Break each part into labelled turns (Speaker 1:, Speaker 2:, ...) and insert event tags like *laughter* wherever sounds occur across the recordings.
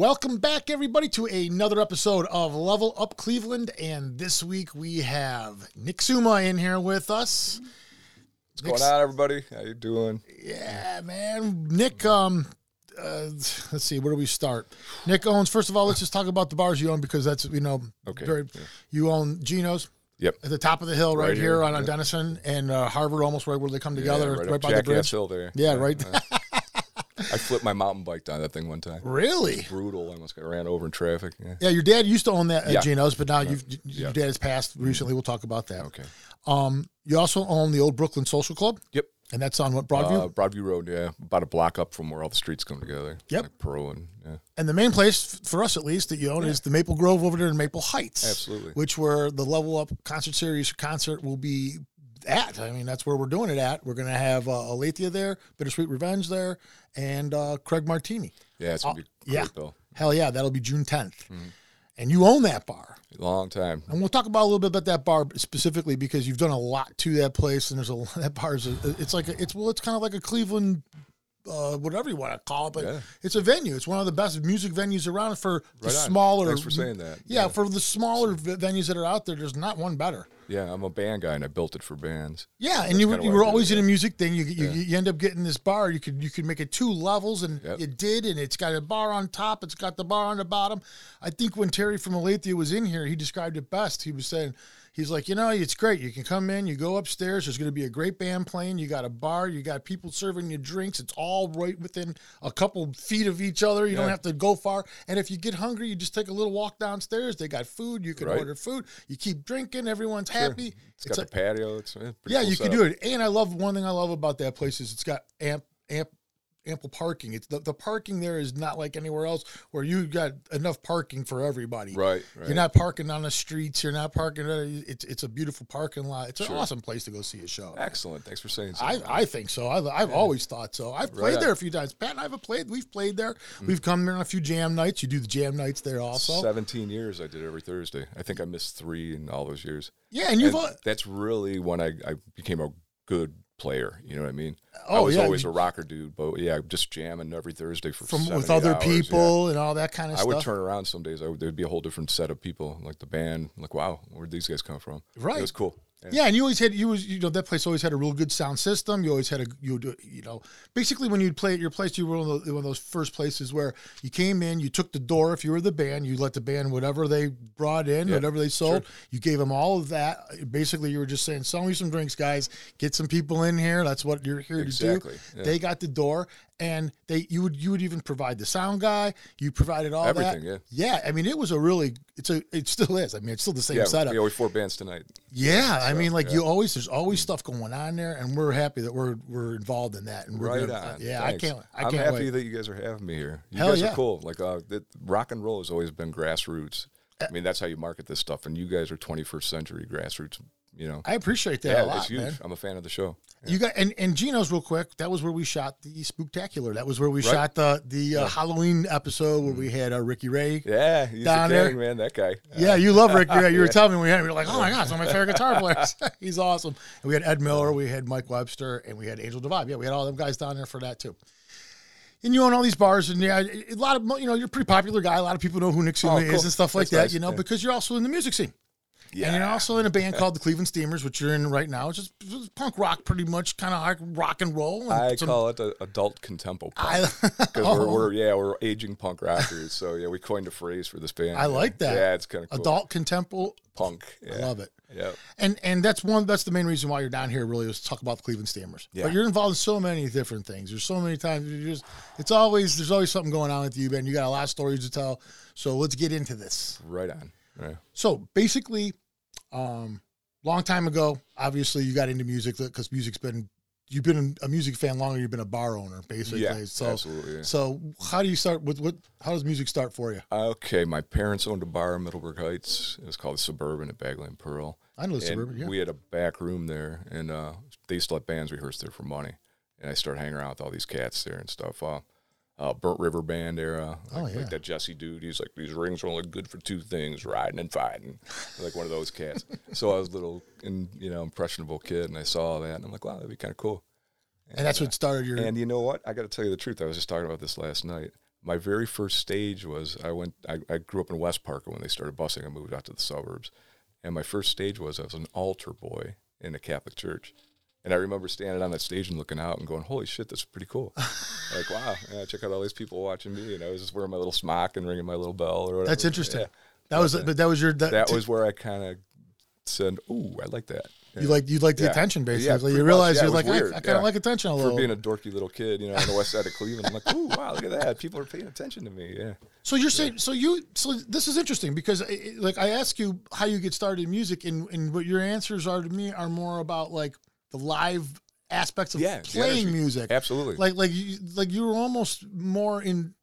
Speaker 1: Welcome back, everybody, to another episode of Level Up Cleveland. And this week we have Nick Summa in here with us.
Speaker 2: What's going on, everybody? How you doing?
Speaker 1: Yeah, man. Nick, um, uh, let's see, where do we start? Nick owns, first of all, let's just talk about the bars you own because that's, you know,
Speaker 2: Okay,
Speaker 1: very,
Speaker 2: yeah.
Speaker 1: you own Gino's
Speaker 2: Yep.
Speaker 1: at the top of the hill right,
Speaker 2: Right
Speaker 1: here,
Speaker 2: here,
Speaker 1: on, on
Speaker 2: yeah.
Speaker 1: Denison and uh, Harvard, almost right where they come together,
Speaker 2: yeah,
Speaker 1: right,
Speaker 2: up
Speaker 1: by the
Speaker 2: Jackass
Speaker 1: bridge.
Speaker 2: Hill there.
Speaker 1: Yeah, right.
Speaker 2: I flipped my mountain bike down that thing one time.
Speaker 1: really?
Speaker 2: Brutal. I almost got ran over in traffic. Yeah.
Speaker 1: Yeah, your dad used to own that at
Speaker 2: Yeah.
Speaker 1: Gino's, but now you've, your dad has passed recently. We'll talk about that.
Speaker 2: Okay.
Speaker 1: Um, you also own the old Brooklyn Social Club,
Speaker 2: Yep.
Speaker 1: and that's on what Broadview.
Speaker 2: Uh, Broadview Road. Yeah, about a block up from where all the streets come together.
Speaker 1: Yep.
Speaker 2: Like Pearl and yeah.
Speaker 1: and the main place f- for us, at least, that you own is the Maple Grove over there in Maple Heights.
Speaker 2: Absolutely.
Speaker 1: Which where the Level Up concert series concert will be at. I mean, that's where we're doing it at. We're going to have uh, Alethea there, Bittersweet Revenge there, and uh, Craig Martini.
Speaker 2: Yeah, it's gonna be great,
Speaker 1: yeah.
Speaker 2: Bill.
Speaker 1: Hell yeah, that'll be June 10th.
Speaker 2: Mm-hmm.
Speaker 1: And you own that bar.
Speaker 2: Long time.
Speaker 1: And we'll talk about a little bit about that bar specifically because you've done a lot to that place, and there's a *laughs* that bar is a, it's like a, it's well, it's kind of like a Cleveland, uh, whatever you want to call it, but
Speaker 2: Yeah.
Speaker 1: it's a venue. It's one of the best music venues around for the
Speaker 2: Right
Speaker 1: smaller.
Speaker 2: Thanks for saying that.
Speaker 1: Yeah,
Speaker 2: Yeah.
Speaker 1: for the smaller v- venues that are out there, there's not one better.
Speaker 2: Yeah, I'm a band guy and I built it for bands.
Speaker 1: Yeah, and you, you were always in a music thing. You, you
Speaker 2: Yeah.
Speaker 1: you end up getting this bar. You could you could make it two levels, and
Speaker 2: Yep.
Speaker 1: you did. And it's got a bar on top. It's got the bar on the bottom. I think when Terry from Alethea was in here, he described it best. He was saying. He's like, you know, it's great. You can come in, you go upstairs. There's going to be a great band playing. You got a bar. You got people serving you drinks. It's all right within a couple feet of each other. You don't have to go far. And if you get hungry, you just take a little walk downstairs. They got food. You can
Speaker 2: Right.
Speaker 1: order food. You keep drinking. Everyone's happy.
Speaker 2: It's got
Speaker 1: a-
Speaker 2: the patio. It's yeah, pretty
Speaker 1: yeah,
Speaker 2: cool
Speaker 1: you can do it. And I love one thing I love about that place is it's got amp amp ample parking. It's the, the parking there is not like anywhere else where you got enough parking for everybody.
Speaker 2: Right, right.
Speaker 1: You're not parking on the streets. You're not parking. It's it's a beautiful parking lot. It's an awesome place to go see a show.
Speaker 2: Excellent. Thanks for saying so.
Speaker 1: I, I think so. I've, I've always thought so. I've played
Speaker 2: Right.
Speaker 1: there a few times. Pat and I have played. We've played there.
Speaker 2: Mm.
Speaker 1: We've come there on a few jam nights. You do the jam nights there also.
Speaker 2: 17 years I did every Thursday. I think I missed three in all those years.
Speaker 1: Yeah, and you've
Speaker 2: And that's really when I, I became a good player. You know what I mean? I
Speaker 1: Oh,
Speaker 2: was
Speaker 1: yeah,
Speaker 2: always a rocker dude, but yeah, just jamming every Thursday for
Speaker 1: from with other
Speaker 2: hours, yeah.
Speaker 1: people and all that kind of
Speaker 2: I
Speaker 1: stuff.
Speaker 2: I would turn around some days. I would, there'd be a whole different set of people, like the band. Like, wow, where'd these guys come from?
Speaker 1: Right.
Speaker 2: It was cool.
Speaker 1: Yeah, and you always had you was you know that place always had a real good sound system. You always had a you would, you know basically when you'd play at your place, you were one of, the, one of those first places where you came in, you took the door if you were the band, you let the band whatever they brought in,
Speaker 2: Yeah,
Speaker 1: whatever they sold, you gave them all of that. Basically, you were just saying, "Sell me some drinks, guys. Get some people in here. That's what you're here
Speaker 2: Exactly,
Speaker 1: to do."
Speaker 2: yeah.
Speaker 1: They got the door, and they you would you would even provide the sound guy. You provided all
Speaker 2: Everything,
Speaker 1: that.
Speaker 2: yeah.
Speaker 1: Yeah, I mean, it was a really it's a it still is. I mean, it's still the same
Speaker 2: Yeah,
Speaker 1: setup.
Speaker 2: we always four bands tonight.
Speaker 1: Yeah, I mean, like
Speaker 2: yeah.
Speaker 1: you always, there's always stuff going on there, and we're happy that we're we're involved in that. And we're
Speaker 2: Right
Speaker 1: gonna-
Speaker 2: on.
Speaker 1: yeah,
Speaker 2: Thanks.
Speaker 1: I can't, I
Speaker 2: am happy
Speaker 1: wait.
Speaker 2: that you guys are having me here. You
Speaker 1: Hell
Speaker 2: guys
Speaker 1: yeah.
Speaker 2: are cool. Like, uh, rock and roll has always been grassroots. I mean, that's how you market this stuff, and you guys are 21st century grassroots. You know,
Speaker 1: I appreciate that
Speaker 2: yeah,
Speaker 1: a lot,
Speaker 2: it's huge.
Speaker 1: man.
Speaker 2: I'm a fan of the show.
Speaker 1: You got and and Gino's real quick. That was where we shot the Spooktacular. That was where we
Speaker 2: Right.
Speaker 1: shot the the uh, Halloween episode where we had uh, Ricky Ray.
Speaker 2: Yeah, he's
Speaker 1: Down
Speaker 2: the
Speaker 1: there.
Speaker 2: man. That guy.
Speaker 1: Yeah, you love Ricky Ray. You were *laughs* telling me when we had him, you were like, oh my gosh, one of my favorite guitar players. *laughs* He's awesome. And we had Ed Miller, we had Mike Webster, and we had Angel Devive. Yeah, we had all them guys down there for that too. And you own all these bars, and yeah, a lot of you know you're a pretty popular guy. A lot of people know who Nick
Speaker 2: Oh,
Speaker 1: is and stuff like
Speaker 2: That's
Speaker 1: that.
Speaker 2: nice,
Speaker 1: You know,
Speaker 2: yeah.
Speaker 1: because you're also in the music scene. And you're also in a band *laughs* called the Cleveland Steamers, which you're in right now. It's just it's punk rock, pretty much, kind of hard rock and roll. And
Speaker 2: I
Speaker 1: some-
Speaker 2: call it adult contempo punk *laughs* because
Speaker 1: Oh.
Speaker 2: we're, we're yeah we're aging punk rockers. So yeah, we coined a phrase for this band.
Speaker 1: I like that.
Speaker 2: Yeah, it's kind of cool.
Speaker 1: adult contempo.
Speaker 2: punk. Yeah.
Speaker 1: I love it.
Speaker 2: Yeah.
Speaker 1: And and that's one that's the main reason why you're down here really is to talk about the Cleveland Steamers.
Speaker 2: Yeah.
Speaker 1: But you're involved in so many different things. There's so many times you just it's always there's always something going on with you, man. You got a lot of stories to tell. So let's get into this.
Speaker 2: Right on.
Speaker 1: So basically, um, long time ago, obviously you got into music because music's been you've been a music fan longer. You've been a bar owner, basically.
Speaker 2: Yeah,
Speaker 1: so
Speaker 2: absolutely, yeah.
Speaker 1: so how do you start with what? How does music start for you?
Speaker 2: Okay, my parents owned a bar in Middleburg Heights. It was called Suburban at Bagley and Pearl.
Speaker 1: I know the suburban. Yeah.
Speaker 2: We had a back room there, and uh, they used to let bands rehearse there for money. And I started hanging around with all these cats there and stuff. Uh, uh, Burnt River Band era.
Speaker 1: Oh,
Speaker 2: like,
Speaker 1: yeah.
Speaker 2: like that Jesse dude. He's like, these rings are only good for two things: riding and fighting. like one of those cats. *laughs* so I was a little, in, you know, impressionable kid, and I saw that, and I'm like, wow, that'd be kind of cool.
Speaker 1: and that's what started your.
Speaker 2: And you know what? I got to tell you the truth. I was just talking about this last night. my very first stage was I went. I, I grew up in West Park when they started busing. I moved out to the suburbs, and my first stage was I was an altar boy in a Catholic church. And I remember standing on that stage and looking out and going, "Holy shit, that's pretty cool!" *laughs* like, wow, yeah, check out all these people watching me. And I was just wearing my little smock and ringing my little bell or whatever.
Speaker 1: That's interesting.
Speaker 2: Yeah.
Speaker 1: That was, but that was your that,
Speaker 2: That
Speaker 1: t-
Speaker 2: was where I kind of said, "Ooh, I like that."
Speaker 1: you like you like the
Speaker 2: Yeah.
Speaker 1: attention basically.
Speaker 2: pretty
Speaker 1: you realize
Speaker 2: Yeah,
Speaker 1: you're like I,
Speaker 2: weird.
Speaker 1: I kind
Speaker 2: Yeah.
Speaker 1: of like attention a little.
Speaker 2: for being a dorky little kid, you know, on the west side of Cleveland. I'm like, ooh, wow, look at that. People are paying attention to me. Yeah.
Speaker 1: So you're saying, so you, so this is interesting because, it- it- like, I ask you how you get started in music, and and what your answers are to me are more about like the live aspects of
Speaker 2: Yeah,
Speaker 1: playing
Speaker 2: energy.
Speaker 1: music.
Speaker 2: Absolutely.
Speaker 1: Like, like you, like you were almost more in,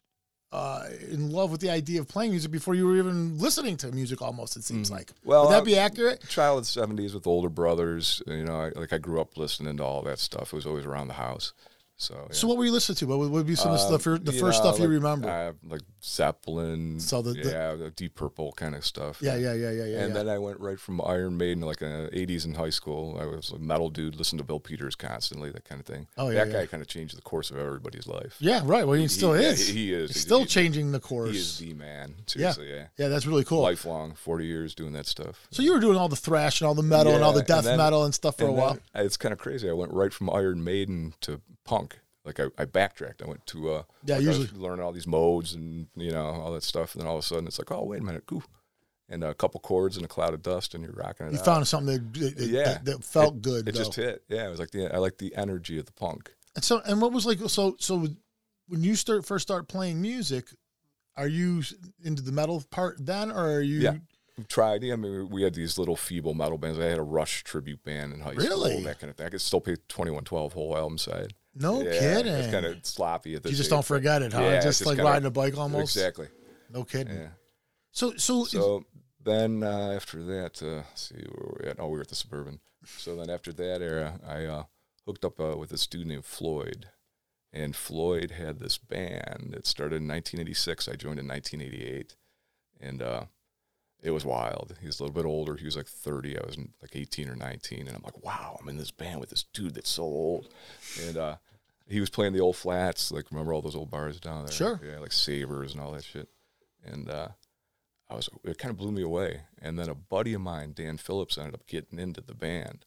Speaker 1: uh, in love with the idea of playing music before you were even listening to music. Almost, it seems like.
Speaker 2: Mm-hmm. Well,
Speaker 1: would that be accurate?
Speaker 2: Child of the 70s with older brothers. You know, I, like I grew up listening to all that stuff. It was always around the house. So, yeah.
Speaker 1: So what were you listening to? What would, what would be some of the stuff, the first
Speaker 2: know,
Speaker 1: stuff you remember?
Speaker 2: Uh, like Zeppelin.
Speaker 1: So the- the-
Speaker 2: yeah, the Deep Purple kind of stuff.
Speaker 1: yeah, yeah, yeah, yeah, yeah.
Speaker 2: and
Speaker 1: yeah.
Speaker 2: then I went right from Iron Maiden, like in the 80s in high school. I was a metal dude, listened to Bill Peters constantly, that kind of thing.
Speaker 1: Oh, yeah,
Speaker 2: That
Speaker 1: yeah.
Speaker 2: guy kind of changed the course of everybody's life.
Speaker 1: yeah, right. Well, he still
Speaker 2: yeah,
Speaker 1: is.
Speaker 2: he is.
Speaker 1: He's still changing the course.
Speaker 2: He is the man. Seriously, yeah.
Speaker 1: yeah, that's really cool.
Speaker 2: Lifelong, 40 years doing that stuff.
Speaker 1: So you were doing all the thrash and all the metal and all the death
Speaker 2: and then-
Speaker 1: metal and stuff for a while.
Speaker 2: It's kind of crazy. I went right from Iron Maiden to punk. Like I, I backtracked. I went to uh,
Speaker 1: Yeah,
Speaker 2: like
Speaker 1: usually-
Speaker 2: learning all these modes and you know all that stuff. And then all of a sudden it's like, oh wait a minute, and a couple chords and a cloud of dust, and you're rocking it.
Speaker 1: You
Speaker 2: out.
Speaker 1: found something that, that,
Speaker 2: Yeah.
Speaker 1: that, that felt
Speaker 2: It-
Speaker 1: good.
Speaker 2: It
Speaker 1: though.
Speaker 2: just hit. Yeah, it was like the I like the energy of the punk.
Speaker 1: And so, and what was like? So, so when you start first start playing music, are you into the metal part then, or are you?
Speaker 2: Yeah. Tried. Yeah, I mean, we had these little feeble metal bands. I had a Rush tribute band in high
Speaker 1: Really?
Speaker 2: school, that kind of thing. I could still play Twenty One Twelve whole album side.
Speaker 1: No
Speaker 2: yeah,
Speaker 1: kidding.
Speaker 2: It's kind of sloppy at this.
Speaker 1: you just don't forget it, huh?
Speaker 2: Yeah,
Speaker 1: just,
Speaker 2: it's
Speaker 1: like
Speaker 2: kinda-
Speaker 1: riding a bike almost.
Speaker 2: Exactly.
Speaker 1: No kidding.
Speaker 2: Yeah.
Speaker 1: So, so,
Speaker 2: So then uh, after that, uh, see where were we at? Oh, we were at the suburban. So then after that era, I uh, hooked up uh, with this dude named Floyd, and Floyd had this band that started in 1986. I joined in 1988, and uh, it was wild. He was a little bit older. He was like 30. I was like 18 or 19, and I'm like, wow, I'm in this band with this dude that's so old, and uh, he was playing the old flats. Like remember all those old bars down there?
Speaker 1: Sure.
Speaker 2: Yeah, like Savers and all that shit, and. uh I was it kind of blew me away. And then a buddy of mine, Dan Phillips, ended up getting into the band.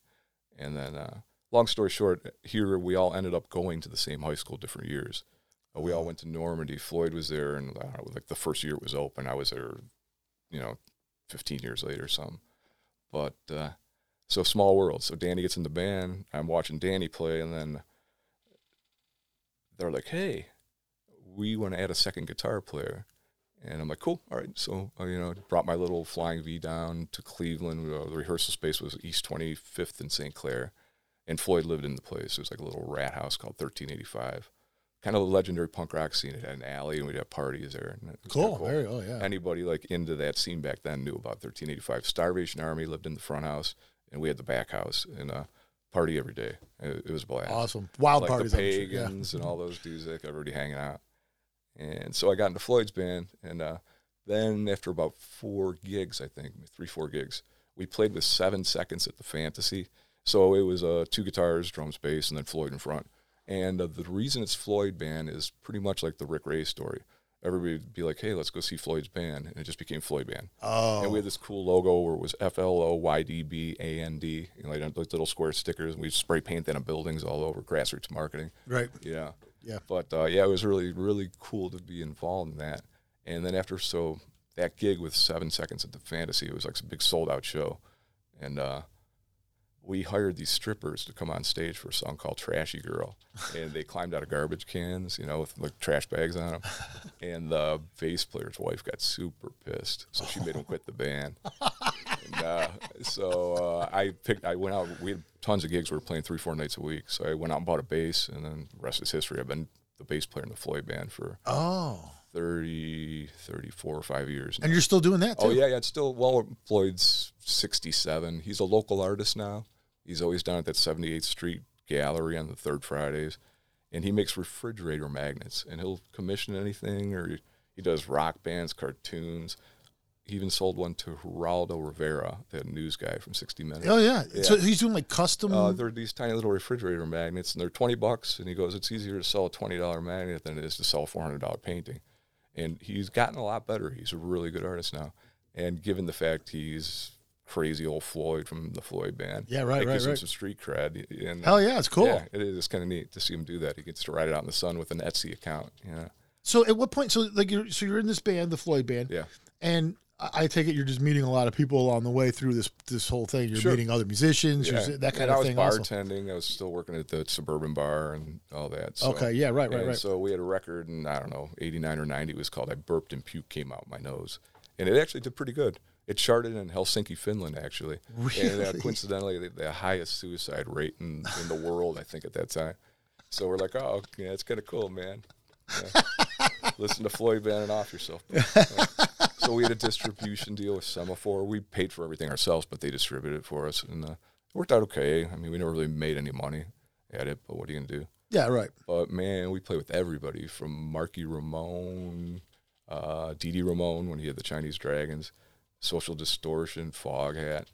Speaker 2: And then, uh, long story short, here we all ended up going to the same high school different years. Uh, we all went to Normandy. Floyd was there, and know, like the first year it was open, I was there, you know, 15 years later or something. But uh, so small world. So Danny gets in the band. I'm watching Danny play, and then they're like, "Hey, we want to add a second guitar player." And I'm like, cool, all right. So, uh, you know, brought my little flying V down to Cleveland. Uh, the rehearsal space was East 25th in St. Clair. And Floyd lived in the place. It was like a little rat house called 1385. Kind of the legendary punk rock scene. It had an alley and we'd have parties there. And it
Speaker 1: cool. Very, oh yeah.
Speaker 2: Anybody like into that scene back then knew about 1385. Starvation Army lived in the front house and we had the back house and uh, party every day. It, it was a blast
Speaker 1: awesome. Wild
Speaker 2: like
Speaker 1: parties.
Speaker 2: the
Speaker 1: I'm sure, yeah.
Speaker 2: pagans and all those dudes like everybody hanging out. And so I got into Floyd's band, and uh, then after about four gigs, I think three four gigs, we played with Seven Seconds at the Fantasy. So it was uh, two guitars, drums, bass, and then Floyd in front. And uh, the reason it's Floyd band is pretty much like the Rick Ray story. Everybody would be like, "Hey, let's go see Floyd's band," and it just became Floyd band.
Speaker 1: Oh,
Speaker 2: And we had this cool logo where it was F L O Y D B A N D, you know, like like little square stickers. And we spray paint that on buildings all over. Grassroots marketing.
Speaker 1: right.
Speaker 2: Yeah.
Speaker 1: Yeah.
Speaker 2: But uh, yeah, it was really, really cool to be involved in that. And then after, so that gig with Seven Seconds at the Fantasy, it was like a big sold out show. And uh, we hired these strippers to come on stage for a song called Trashy Girl. *laughs* And they climbed out of garbage cans, you know, with like trash bags on them. *laughs* And the bass player's wife got super pissed. So she made him quit the band. And, uh, so uh, I picked. I went out. We had tons of gigs. We were playing three, four nights a week. So I went out and bought a bass, and then the rest is history. I've been the bass player in the Floyd band for
Speaker 1: Oh,
Speaker 2: 30, 34 or five years. Now.
Speaker 1: and you're still doing that too?
Speaker 2: Oh yeah, yeah. It's still well. Floyd's sixty-seven. He's a local artist now. He's always down at that Seventy-Eighth Street Gallery on the third Fridays, and he makes refrigerator magnets. And he'll commission anything, or he, does rock bands, cartoons. He even sold one to Geraldo Rivera, that news guy from 60 Minutes.
Speaker 1: Oh yeah.
Speaker 2: Yeah.
Speaker 1: So he's doing like custom.
Speaker 2: Uh, they're these tiny little refrigerator magnets, and they're twenty bucks. And he goes, "It's easier to sell a twenty dollar magnet than it is to sell a four hundred dollar painting." And he's gotten a lot better. He's a really good artist now, and given the fact he's crazy old Floyd from the Floyd band,
Speaker 1: Yeah, right,
Speaker 2: it
Speaker 1: right,
Speaker 2: gives him some street cred. And
Speaker 1: Hell yeah, it's cool.
Speaker 2: yeah, it is kind of neat to see him do that. He gets to ride it out in the sun with an Etsy account. Yeah,
Speaker 1: So at what point? So like you're so you're in this band, the Floyd band,
Speaker 2: yeah.
Speaker 1: and I take it you're just meeting a lot of people along the way through this this whole thing. You're
Speaker 2: Sure.
Speaker 1: meeting other musicians,
Speaker 2: yeah.
Speaker 1: you're, that kind
Speaker 2: and
Speaker 1: of thing.
Speaker 2: I was
Speaker 1: thing. Also.
Speaker 2: bartending. I was still working at the suburban bar and all that. So.
Speaker 1: Okay, yeah, right, right, right.
Speaker 2: So we had a record and I don't know, eighty nine or ninety. It was called "I Burped and Puke Came Out My Nose," and it actually did pretty good. It charted in Helsinki, Finland, actually. And uh, coincidentally, the, the highest suicide rate in, in the world, I think, at that time. So we're like, oh, yeah, it's kind of cool, man. Yeah. Listen to Floyd Band and off yourself. *laughs* Yeah. So we had a distribution deal with Semaphore. We paid for everything ourselves, but they distributed it for us, and uh, it worked out okay. I mean, we never really made any money at it, but what are you gonna do?
Speaker 1: yeah, right.
Speaker 2: But man, we play with everybody from Marky Ramone, uh, Dee Dee Ramone when he had the Chinese Dragons, Social Distortion, Foghat.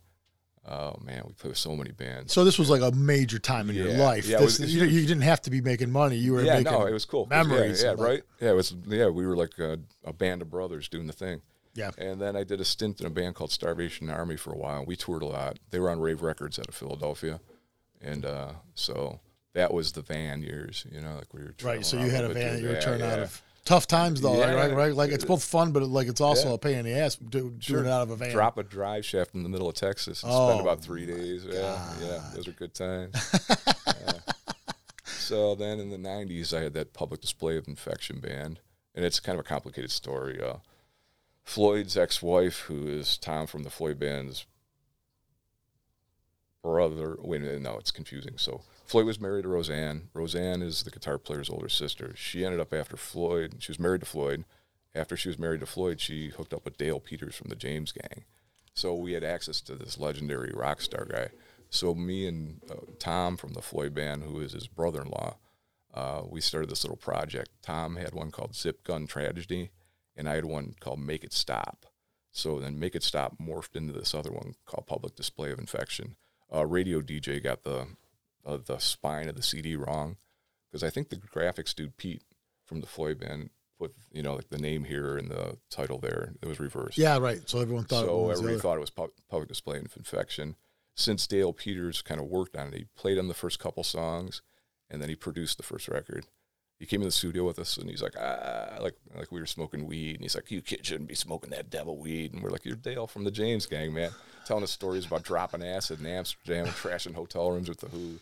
Speaker 2: Oh man, we play with so many bands.
Speaker 1: So this was like a major time in your life.
Speaker 2: yeah,
Speaker 1: This-
Speaker 2: was-
Speaker 1: you, you didn't have to be making money. You were
Speaker 2: yeah,
Speaker 1: making
Speaker 2: no, it was cool
Speaker 1: memories.
Speaker 2: Yeah,
Speaker 1: like-
Speaker 2: right. Yeah, it was. Yeah, we were like a, a band of brothers doing the thing.
Speaker 1: Yeah.
Speaker 2: And then I did a stint in a band called Starvation Army for a while. We toured a lot. They were on Rave Records out of Philadelphia, and uh, so that was the van years. You know, like we were
Speaker 1: Right. So you had a van you were
Speaker 2: yeah,
Speaker 1: turning out
Speaker 2: yeah.
Speaker 1: of. Tough times though,
Speaker 2: Yeah.
Speaker 1: right? Right. Like it's both fun, but like it's also
Speaker 2: Yeah.
Speaker 1: a pain in the ass do,
Speaker 2: Sure.
Speaker 1: it out of a van.
Speaker 2: Drop a drive shaft in the middle of Texas and
Speaker 1: Oh,
Speaker 2: spend about three days. Yeah, yeah, those are good times. *laughs* Yeah. So then in the '90s, I had that public display of infection band, and it's kind of a complicated story. Uh, Floyd's ex-wife, who is Tom from the Floyd band's brother. Wait a minute, no, it's confusing. So Floyd was married to Roseanne. Roseanne is the guitar player's older sister. She ended up after Floyd. She was married to Floyd. After she was married to Floyd, she hooked up with Dale Peters from the James Gang. So we had access to this legendary rock star guy. So me and uh, Tom from the Floyd band, who is his brother-in-law, uh, we started this little project. Tom had one called Zip Gun Tragedy, and I had one called Make It Stop. So then Make It Stop morphed into this other one called Public Display of Infection. Uh, radio DJ got the uh, the spine of the CD wrong because I think the graphics dude Pete from the Floyd band put you know like the name here and the title there. It was reversed
Speaker 1: Yeah, right. So everyone thought it
Speaker 2: so everybody thought it was pub- public display of infection. Since Dale Peters kind of worked on it, he played on the first couple songs, and then he produced the first record. He came in the studio with us, and he's like, ah, like like we were smoking weed, and he's like, you kids shouldn't be smoking that devil weed, and we're like, you're Dale from the James Gang, man, telling us stories about dropping acid in Amsterdam and trashing hotel rooms with the Who,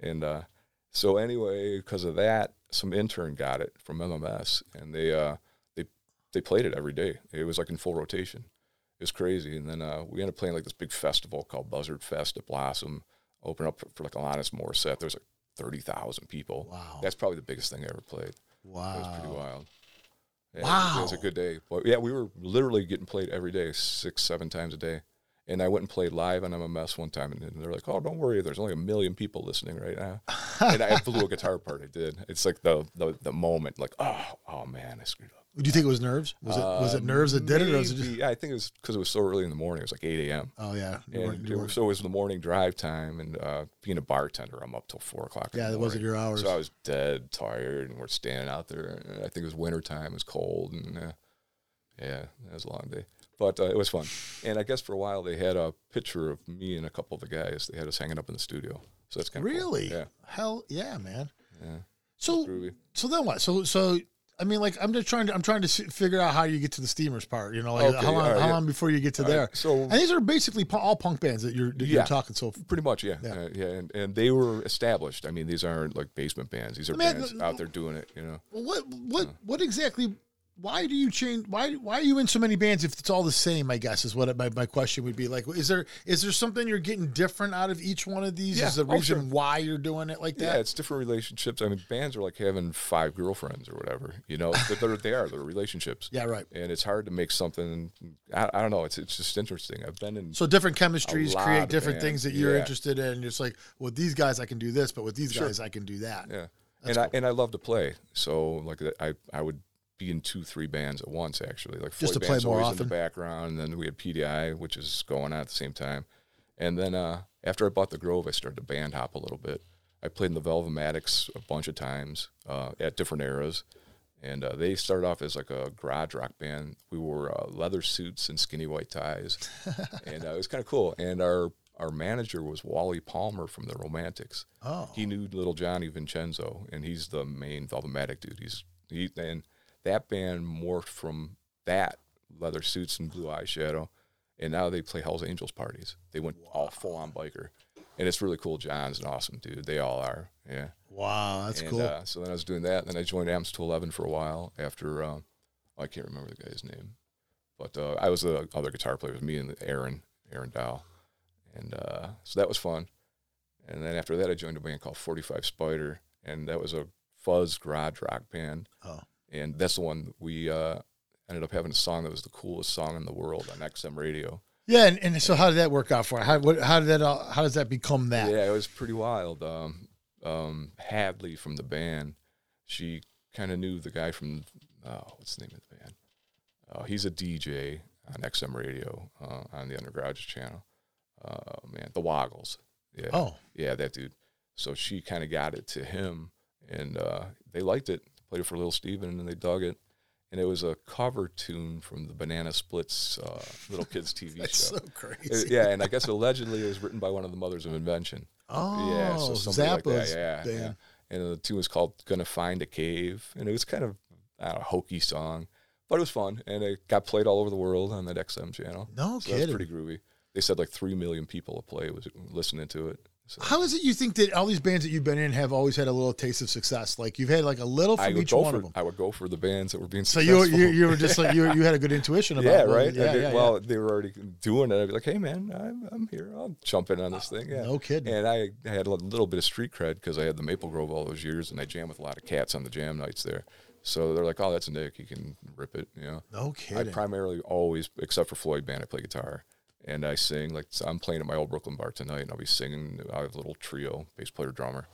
Speaker 2: and uh, so anyway, because of that, some intern got it from MMS, and they uh, they they played it every day. It was like in full rotation. It was crazy. And then uh, we ended up playing like this big festival called Buzzard Fest at Blossom. Open up for, for like Alanis Morissette. There's like thirty thousand people.
Speaker 1: Wow.
Speaker 2: That's probably the biggest thing I ever played. Wow, it was pretty wild. Yeah,
Speaker 1: Wow.
Speaker 2: It was a good day. But yeah, we were literally getting played every day, six, seven times a day. And I went and played live on MMS one time, and they're like, "Oh, don't worry, there's only a million people listening right now." and I blew a guitar part. I did. It's like the the, the moment, like, "Oh, oh man, I screwed up."
Speaker 1: Do you think it was nerves? Was it was it nerves that did it, or was it just?
Speaker 2: Uh, Yeah, I think it was because it was so early in the morning. It was like 8 a.m.
Speaker 1: Oh yeah. You weren't-
Speaker 2: And
Speaker 1: you
Speaker 2: it
Speaker 1: weren't-
Speaker 2: was, so it was the morning drive time, and uh, being a bartender, I'm up till four o'clock. in
Speaker 1: Yeah,
Speaker 2: the
Speaker 1: that wasn't
Speaker 2: morning.
Speaker 1: your hours.
Speaker 2: So I was dead tired, and we're standing out there. And I think it was winter time. It was cold, and uh, yeah, it was a long day, but uh, it was fun. And I guess for a while they had a picture of me and a couple of the guys. They had us hanging up in the studio. So that's kind of
Speaker 1: Really?
Speaker 2: Yeah,
Speaker 1: Hell yeah, man.
Speaker 2: yeah.
Speaker 1: So
Speaker 2: Groovy.
Speaker 1: so then what? So so I mean, like I'm just trying to I'm trying to figure out how you get to the steamers part. You know, like
Speaker 2: Okay,
Speaker 1: how long
Speaker 2: right,
Speaker 1: how
Speaker 2: yeah.
Speaker 1: long before you get to
Speaker 2: All right,
Speaker 1: there?
Speaker 2: so-
Speaker 1: and these are basically all punk bands that you're that you're
Speaker 2: Yeah.
Speaker 1: talking. So
Speaker 2: Pretty much, yeah,
Speaker 1: Yeah.
Speaker 2: yeah, yeah, and, and they were established. I mean, these aren't like basement bands; these are
Speaker 1: I mean,
Speaker 2: bands out there doing it. You know,
Speaker 1: what what what exactly? Why do you change? Why why are you in so many bands if it's all the same? I guess is what my, my question would be. Like, is there is there something you're getting different out of each one of these?
Speaker 2: Yeah.
Speaker 1: Is the
Speaker 2: Oh,
Speaker 1: reason
Speaker 2: sure.
Speaker 1: why you're doing it like that yeah,
Speaker 2: it's different relationships. I mean, bands are like having five girlfriends or whatever. You know, but they're, they are they're relationships.
Speaker 1: Yeah, right.
Speaker 2: and it's hard to make something. I, I don't know. It's it's just interesting. I've been in.
Speaker 1: So different chemistries create different things that you're
Speaker 2: yeah.
Speaker 1: interested in. Just like with these guys, I can do this, but with these
Speaker 2: Sure.
Speaker 1: guys, I can do that.
Speaker 2: yeah,
Speaker 1: That's
Speaker 2: and I and I love to play. So like I I would be in two three bands at once actually. Like
Speaker 1: Just to
Speaker 2: Floyd
Speaker 1: play
Speaker 2: band's
Speaker 1: more
Speaker 2: always in the background, and then we had PDI, which is going on at the same time. And then uh, after I bought the Grove, I started to band hop a little bit. I played in the Velvomatics a bunch of times uh, at different eras, and uh, they started off as like a garage rock band. We wore uh, leather suits and skinny white ties, *laughs* and uh, it was kind of cool. And our our manager was Wally Palmer from the Romantics.
Speaker 1: Oh.
Speaker 2: He knew little Johnny Vincenzo, and he's the main Velvematic dude. He's he and that band morphed from that leather suits and blue eyeshadow, and now they play Hell's Angels parties. They went all full on biker, and it's really cool. John's an awesome dude. They all are. Yeah.
Speaker 1: Wow, that's
Speaker 2: and,
Speaker 1: cool.
Speaker 2: Uh, so then I was doing that. Then I joined Amps to Eleven for a while. After uh, I can't remember the guy's name, but uh, I was the other guitar player. It was me and Aaron Aaron Dow, and uh, so that was fun. And then after that, I joined a band called Forty Five Spider, and that was a fuzz garage rock band.
Speaker 1: Oh.
Speaker 2: And that's the one we uh, ended up having a song that was the coolest song in the world on XM radio.
Speaker 1: yeah, and, and so how did that work out for you? How what, how did that all, how does that become that?
Speaker 2: Yeah, it was pretty wild. Um, um, Hadley from the band, she kind of knew the guy from oh, what's the name of the band? Uh, he's a DJ on XM radio uh, on the Undergarage channel. Uh, man, the Woggles. Yeah,
Speaker 1: Oh,
Speaker 2: yeah, that dude. So she kind of got it to him, and uh, they liked it. Played it for Little Steven, and they dug it. And it was a cover tune from the Banana Splits uh, Little Kids TV *laughs*
Speaker 1: that's
Speaker 2: show.
Speaker 1: so crazy.
Speaker 2: It- yeah, and I guess allegedly it was written by one of the mothers of invention.
Speaker 1: Oh,
Speaker 2: yeah, so somebody like that. Yeah, yeah. And the tune was called "Gonna Find a Cave," and it was kind of don't hokey song, but it was fun, and it got played all over the world on that XM channel.
Speaker 1: No
Speaker 2: so that was
Speaker 1: kidding.
Speaker 2: pretty groovy. They said like three million people a play was listening to it. So
Speaker 1: How is it you think that all these bands that you've been in have always had a little taste of success? Like you've had like a little
Speaker 2: I
Speaker 1: from each one
Speaker 2: for
Speaker 1: of them.
Speaker 2: I would go for the bands that were being
Speaker 1: So you,
Speaker 2: successful.
Speaker 1: you you were just like you you had a good *laughs* intuition about
Speaker 2: yeah,
Speaker 1: it.
Speaker 2: right.
Speaker 1: Yeah,
Speaker 2: I did-
Speaker 1: yeah,
Speaker 2: well, they were already doing it. I'd be like, "Hey, man, I'm, I'm here. I'll jump in on this ah, thing." Yeah,
Speaker 1: no kidding.
Speaker 2: And I had a little bit of street cred because I had the Maple Grove all those years, and I jammed with a lot of cats on the jam nights there. So they're like, "Oh, that's a Nick. He can rip it." You know.
Speaker 1: no kidding I
Speaker 2: primarily always, except for Floyd band, I play guitar and I sing. Like I'm playing at my old Brooklyn bar tonight, and I'll be singing. I have a little trio, bass player, drummer,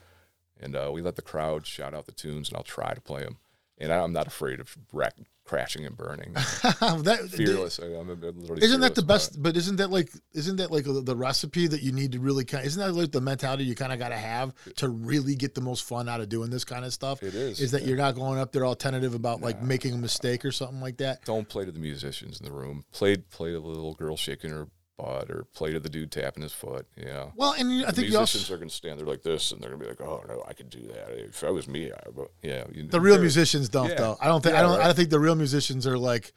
Speaker 2: and uh, we let the crowd shout out the tunes, and I'll try to play them. And I'm not afraid of wreck, crashing and burning. *laughs*
Speaker 1: that,
Speaker 2: fearless. I, am literally
Speaker 1: Isn't that the best? But isn't that like isn't that like the, recipe that you need to really kind? Isn't that like the mentality you kind of got to have to really get the most fun out of doing this kind of stuff?
Speaker 2: It is,
Speaker 1: Is that you're not going up there all tentative about like making a mistake or something like that?
Speaker 2: Don't play to the musicians in the room. Play play to the little girl shaking her butt, or play to the dude tapping his foot. Yeah.
Speaker 1: Well, and you- I
Speaker 2: The
Speaker 1: think you
Speaker 2: musicians
Speaker 1: also
Speaker 2: are going to stand there like this, and they're going to be like, "Oh no, I could do that. If I was me, I would." Yeah, you,
Speaker 1: the real musicians don't
Speaker 2: Yeah.
Speaker 1: though. I don't think I don't I don't think the real musicians are like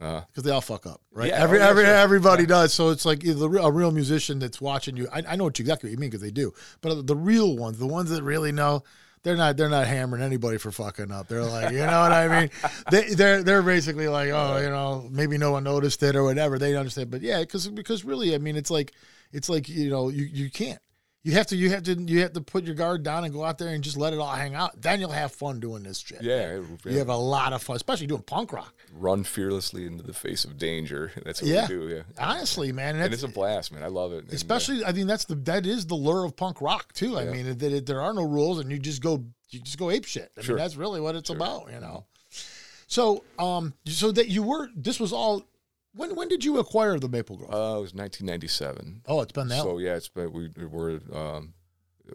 Speaker 2: Uh,
Speaker 1: because they all fuck up, right?
Speaker 2: Yeah,
Speaker 1: every
Speaker 2: oh,
Speaker 1: every
Speaker 2: sure.
Speaker 1: everybody does. So it's like the a real musician that's watching you. I, I know what you exactly what you mean because they do. But the real ones, the ones that really know, they're not they're not hammering anybody for fucking up. They're like, you know what I mean? *laughs* They they're they're basically like, oh, you know, maybe no one noticed it or whatever. They understand, but yeah, because because really, I mean, it's like it's like you know, you you can't. You have to, you have to, you have to put your guard down and go out there and just let it all hang out. Then you'll have fun doing this shit.
Speaker 2: yeah,
Speaker 1: You have a lot of fun, especially doing punk rock.
Speaker 2: run fearlessly into the face of danger. *laughs* That's what
Speaker 1: Yeah.
Speaker 2: we do. Yeah,
Speaker 1: Honestly, man,
Speaker 2: and
Speaker 1: that's,
Speaker 2: it's a blast, man. I love it. And, uh,
Speaker 1: especially i mean that's the that is the lure of punk rock too i
Speaker 2: Yeah.
Speaker 1: mean that it, there are no rules and you just go you just go ape shit i
Speaker 2: Sure.
Speaker 1: mean that's really what it's about you know so um so that you were this was all when when did you acquire the maple grove
Speaker 2: uh, it was 1997.
Speaker 1: oh it's been that
Speaker 2: So yeah, it's been we we're um,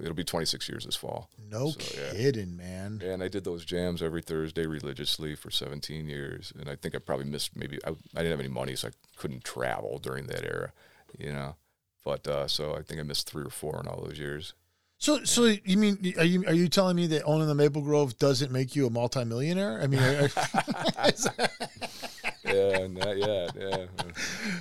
Speaker 2: it'll be 26 years this fall.
Speaker 1: no
Speaker 2: so, yeah.
Speaker 1: kidding man
Speaker 2: And I did those jams every Thursday religiously for 17 years. And I think I probably missed maybe, I, I didn't have any money, so I couldn't travel during that era, you know. But uh, so I think I missed three or four in all those years.
Speaker 1: So so you mean are you are you telling me that owning the maple grove doesn't make you a multimillionaire i mean are- *laughs*
Speaker 2: Yeah, not yet. Yeah.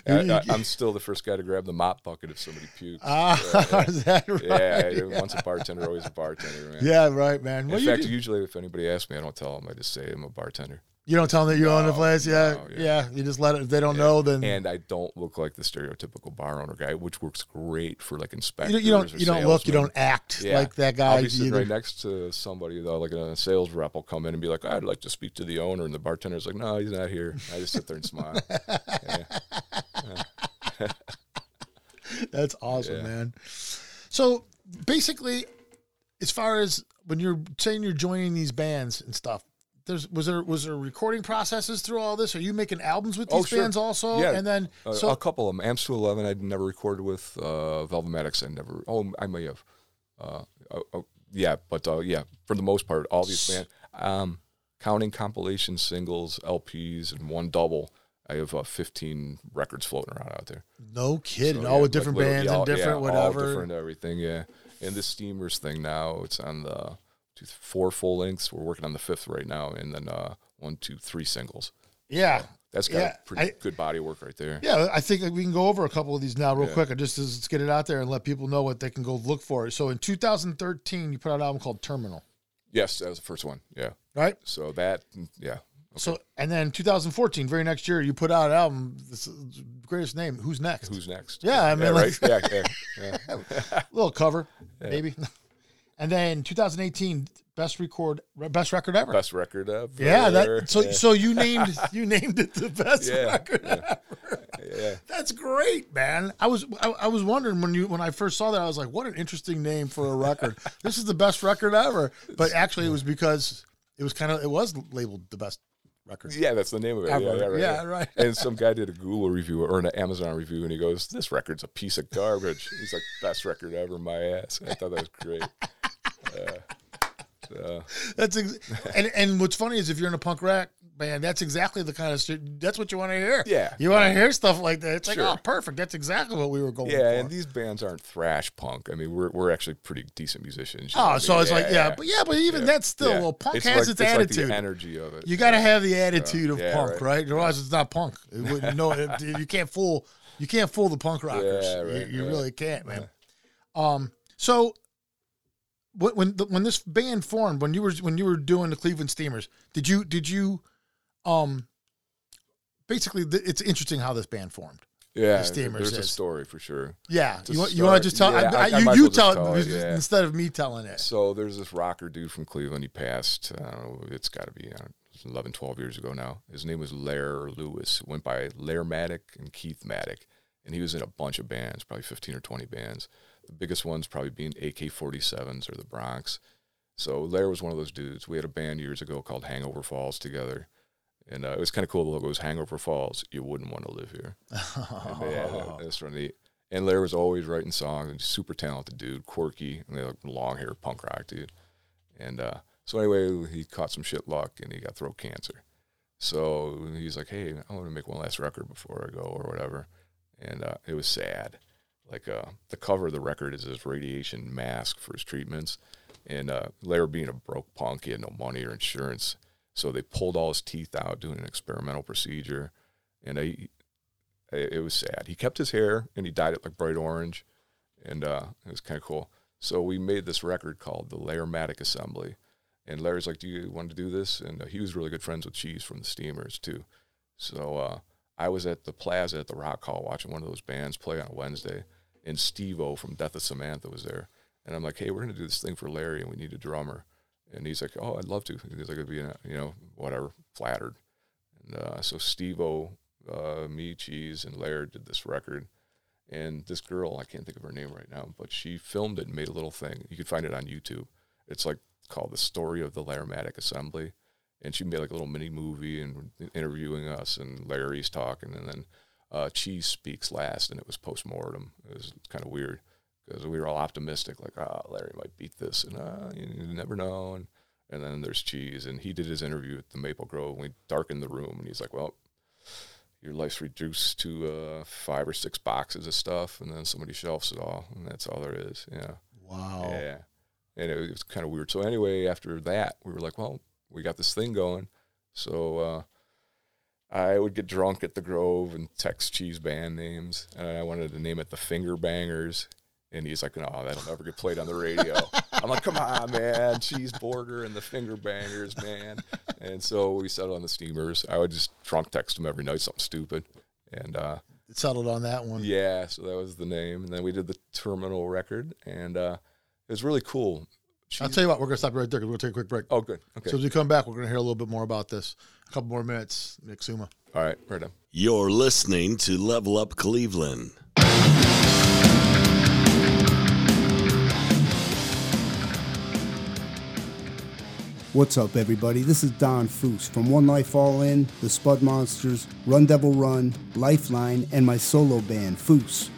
Speaker 2: I, I, am still the first guy to grab the mop bucket if somebody pukes.
Speaker 1: ah *laughs*
Speaker 2: yeah, *laughs*
Speaker 1: is that right
Speaker 2: yeah, yeah, once a bartender, always a bartender, man.
Speaker 1: Yeah, right man
Speaker 2: In fact, usually if anybody asks me, I don't tell them. I just say I'm a bartender.
Speaker 1: You don't tell them that you own the place yeah,
Speaker 2: no,
Speaker 1: yeah
Speaker 2: yeah.
Speaker 1: you just let it if they don't know then
Speaker 2: And I don't look like the stereotypical bar owner guy, which works great for like inspectors.
Speaker 1: you don't, you don't look you don't act
Speaker 2: Yeah.
Speaker 1: like that guy
Speaker 2: I'll be sitting
Speaker 1: either.
Speaker 2: right next to somebody though, like a sales rep will come in and be like, "I'd like to speak to the owner," and the bartender's like, "No, he's not here." I just sit there and smile. Yeah. *laughs*
Speaker 1: That's awesome, man. So basically, as far as when you're saying you're joining these bands and stuff, there's was there was there recording processes through all this? Are you making albums with these
Speaker 2: Oh, sure.
Speaker 1: bands also?
Speaker 2: Yeah.
Speaker 1: And then
Speaker 2: Uh,
Speaker 1: so
Speaker 2: a couple of them. Amps to Eleven, I'd never recorded with. Uh, Velvematics, I never. Oh, I may have. Uh, oh, oh, yeah, but uh, yeah, for the most part, all these bands. Um, counting compilation singles, LPs, and one double. I have uh, 15 records floating around out there.
Speaker 1: No kidding.
Speaker 2: So,
Speaker 1: all
Speaker 2: yeah,
Speaker 1: with different
Speaker 2: like
Speaker 1: bands
Speaker 2: all-
Speaker 1: and different
Speaker 2: yeah,
Speaker 1: whatever.
Speaker 2: All different everything, yeah. And the Steamers thing now, it's on the two, four full lengths. We're working on the fifth right now, and then uh, one, two, three singles.
Speaker 1: Yeah.
Speaker 2: That's got
Speaker 1: Yeah,
Speaker 2: pretty
Speaker 1: I-
Speaker 2: good body work right there.
Speaker 1: Yeah, I think we can go over a couple of these now real
Speaker 2: Yeah.
Speaker 1: quick. and Just let's get it out there and let people know what they can go look for. So in 2013, you put out an album called Terminal,
Speaker 2: Yes, that was the first one. Yeah.
Speaker 1: right?
Speaker 2: So that, yeah.
Speaker 1: So and then 2014, very next year, you put out an album. This is greatest name. Who's next?
Speaker 2: Who's next?
Speaker 1: Yeah, I mean, like-
Speaker 2: right. Yeah, yeah, yeah. *laughs*
Speaker 1: little cover, maybe. And then 2018, best record, best record ever.
Speaker 2: Best record ever.
Speaker 1: yeah, that. So
Speaker 2: yeah.
Speaker 1: so you named you named it the best
Speaker 2: Yeah,
Speaker 1: record
Speaker 2: yeah.
Speaker 1: ever.
Speaker 2: yeah.
Speaker 1: That's great, man. I was I, I was wondering when you when I first saw that I was like, what an interesting name for a record. this is the best record ever. But actually, it was because it was kind of it was labeled the best
Speaker 2: Yeah, that's the name of it. Yeah,
Speaker 1: Ever.
Speaker 2: yeah, right.
Speaker 1: Yeah, right.
Speaker 2: And some guy did a Google review or an Amazon review, and he goes, "This record's a piece of garbage." He's like, "Best record ever, my ass." I thought that was great. *laughs* Uh, uh,
Speaker 1: That's ex- and and what's funny is if you're in a punk rock band, that's exactly the kind of shit. That's what you want to hear.
Speaker 2: Yeah.
Speaker 1: you want to hear stuff like that. It's like, oh, perfect. That's exactly what we were going for.
Speaker 2: yeah,
Speaker 1: for.
Speaker 2: and these bands aren't thrash punk. I mean, we're we're actually pretty decent musicians. know
Speaker 1: oh, so it's like, yeah, but yeah, but even
Speaker 2: yeah,
Speaker 1: that's still
Speaker 2: yeah.
Speaker 1: well, punk
Speaker 2: It's
Speaker 1: has
Speaker 2: like-
Speaker 1: its
Speaker 2: like
Speaker 1: attitude.
Speaker 2: the energy of it.
Speaker 1: You got to have the attitude of
Speaker 2: yeah,
Speaker 1: punk,
Speaker 2: right.
Speaker 1: right? Otherwise, it's not punk. It wouldn't, no, it, *laughs* you can't fool. You can't fool the punk rockers.
Speaker 2: Yeah, right,
Speaker 1: you you
Speaker 2: right.
Speaker 1: really can't, man. Um, so when when, the, when this band formed, when you were when you were doing the Cleveland Steamers, did you did you, um, basically, th- it's interesting how this band formed.
Speaker 2: yeah,
Speaker 1: the
Speaker 2: there's a story for sure.
Speaker 1: Yeah, you want you want to just tell?
Speaker 2: yeah,
Speaker 1: I,
Speaker 2: I-
Speaker 1: I, you you
Speaker 2: well
Speaker 1: tell,
Speaker 2: tell
Speaker 1: it
Speaker 2: yeah.
Speaker 1: instead of me telling it.
Speaker 2: So there's this rocker dude from Cleveland. He passed, I don't know, it's got to be uh, 11, 12 years ago now. His name was Lair Lewis. Went by Lair Maddock and Keith Maddock. And he was in a bunch of bands, probably 15 or 20 bands. The biggest ones probably being AK 47s or the Bronx. So Lair was one of those dudes. We had a band years ago called Hangover Falls together. And uh, it was kind of cool. The logo was Hangover Falls. You wouldn't want to live here. That's really neat. And Lair was always writing songs and super talented dude, quirky, and they like long hair punk rock dude. And uh, so anyway, he caught some shit luck and he got throat cancer. So he's like, "Hey, I want to make one last record before I go or whatever." And uh, it was sad. Like uh, the cover of the record is his radiation mask for his treatments. And uh, Lair being a broke punk, he had no money or insurance, so they pulled all his teeth out doing an experimental procedure. And I, it was sad. He kept his hair and he dyed it like bright orange, and uh, it was kind of cool. So we made this record called the Lairmatic Assembly, and Larry's like, "Do you want to do this?" And uh, he was really good friends with Cheese from the Steamers too. So uh, I was at the Plaza at the Rock Hall watching one of those bands play on Wednesday, and Steve O from Death of Samantha was there, and I'm like, "Hey, we're gonna do this thing for Larry, and we need a drummer." And he's like, "Oh, I'd love to." He's like, "It'd be, uh, you know, whatever." Flattered. And uh, so Steve O, uh, me, Cheese, and Laird did this record. And this girl, I can't think of her name right now, but she filmed it and made a little thing. You can find it on YouTube. It's like called The Story of the Lairmatic Assembly. And she made like a little mini movie and interviewing us, and Larry's talking. And then uh, Cheese speaks last, and it was post mortem. It was kind of weird because we were all optimistic, like, ah, Larry might beat this, and uh, you, you never know. And, and then there's Cheese, and he did his interview at the Maple Grove. And we darkened the room, and he's like, well, your life's reduced to uh, five or six boxes of stuff, and then somebody shelves it all, and that's all there is. Yeah,
Speaker 1: Wow.
Speaker 2: yeah. And it was kind of weird. So anyway, after that, we were like, well, we got this thing going. So uh, I would get drunk at the Grove and text cheese band names, and I wanted to name it the Finger Bangers. And he's like, no, that'll never get played on the radio. I'm like, come on, man, Cheese Border and the Finger Bangers, man. And so we settled on the Steamers. I would just drunk text him every night, something stupid. And uh,
Speaker 1: It settled on that one.
Speaker 2: yeah, so that was the name. And then we did the Terminal record, and uh, it was really cool.
Speaker 1: I'll tell you what, we're gonna stop right there because we're gonna take a quick break.
Speaker 2: oh, good. Okay.
Speaker 1: So as we come back, we're gonna hear a little bit more about this. A couple more minutes, Nick Summa.
Speaker 2: All right, right on.
Speaker 3: You're listening to Level Up Cleveland.
Speaker 4: What's up, everybody? This is Don Foose from One Life All In, The Spud Monsters, Run Devil Run, Lifeline, and my solo band, Foose.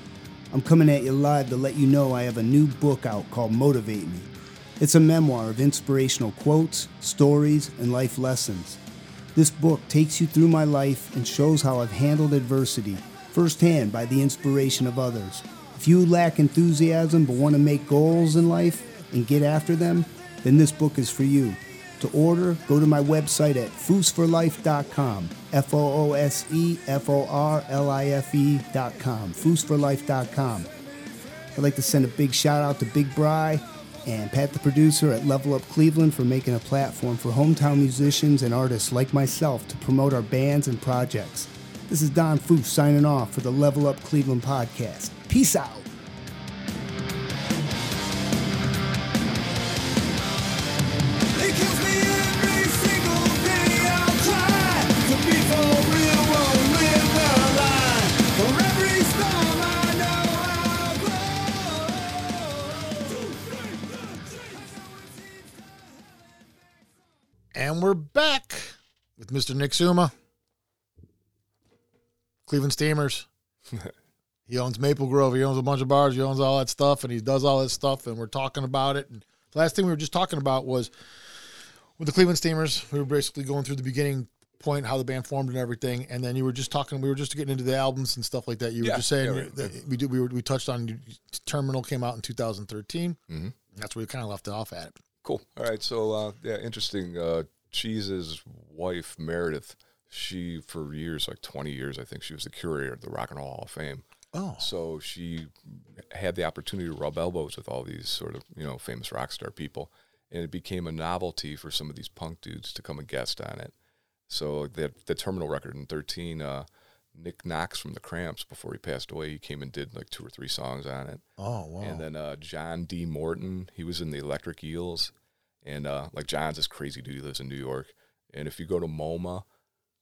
Speaker 4: I'm coming at you live to let you know I have a new book out called Motivate Me. It's a memoir of inspirational quotes, stories, and life lessons. This book takes you through my life and shows how I've handled adversity firsthand by the inspiration of others. If you lack enthusiasm but want to make goals in life and get after them, then this book is for you. To order, go to my website at fooseforlife.com. F O O S E F O R L I F E.com. Fooseforlife.com. I'd like to send a big shout out to Big Bri and Pat the producer at Level Up Cleveland for making a platform for hometown musicians and artists like myself to promote our bands and projects. This is Don Foose signing off for the Level Up Cleveland podcast. Peace out.
Speaker 1: And we're back with Mr. Nick Summa, Cleveland Steamers. *laughs* he owns Maple Grove. He owns a bunch of bars. He owns all that stuff, and he does all this stuff. And we're talking about it. And the last thing we were just talking about was with the Cleveland Steamers. We were basically going through the beginning point, how the band formed and everything. And then you were just talking. We were just getting into the albums and stuff like that. You were just saying
Speaker 2: yeah, right.
Speaker 1: that we did. We were we touched on Terminal came out in 2013.
Speaker 2: Mhm.
Speaker 1: That's where we kind of left it off at.
Speaker 2: Cool. All right. So uh, yeah, interesting. Uh, Cheese's wife Meredith, she for years, like twenty years, I think she was the curator of the Rock and Roll Hall of Fame.
Speaker 1: Oh,
Speaker 2: So she had the opportunity to rub elbows with all these sort of you know famous rock star people, and it became a novelty for some of these punk dudes to come and guest on it. So the the Terminal record in thirteen, uh, Nick Knox from the Cramps, before he passed away, he came and did like two or three songs on it.
Speaker 1: oh, wow.
Speaker 2: And then uh, John D. Morton, he was in the Electric Eels. And uh, like John's this crazy dude, he lives in New York. And if you go to MoMA,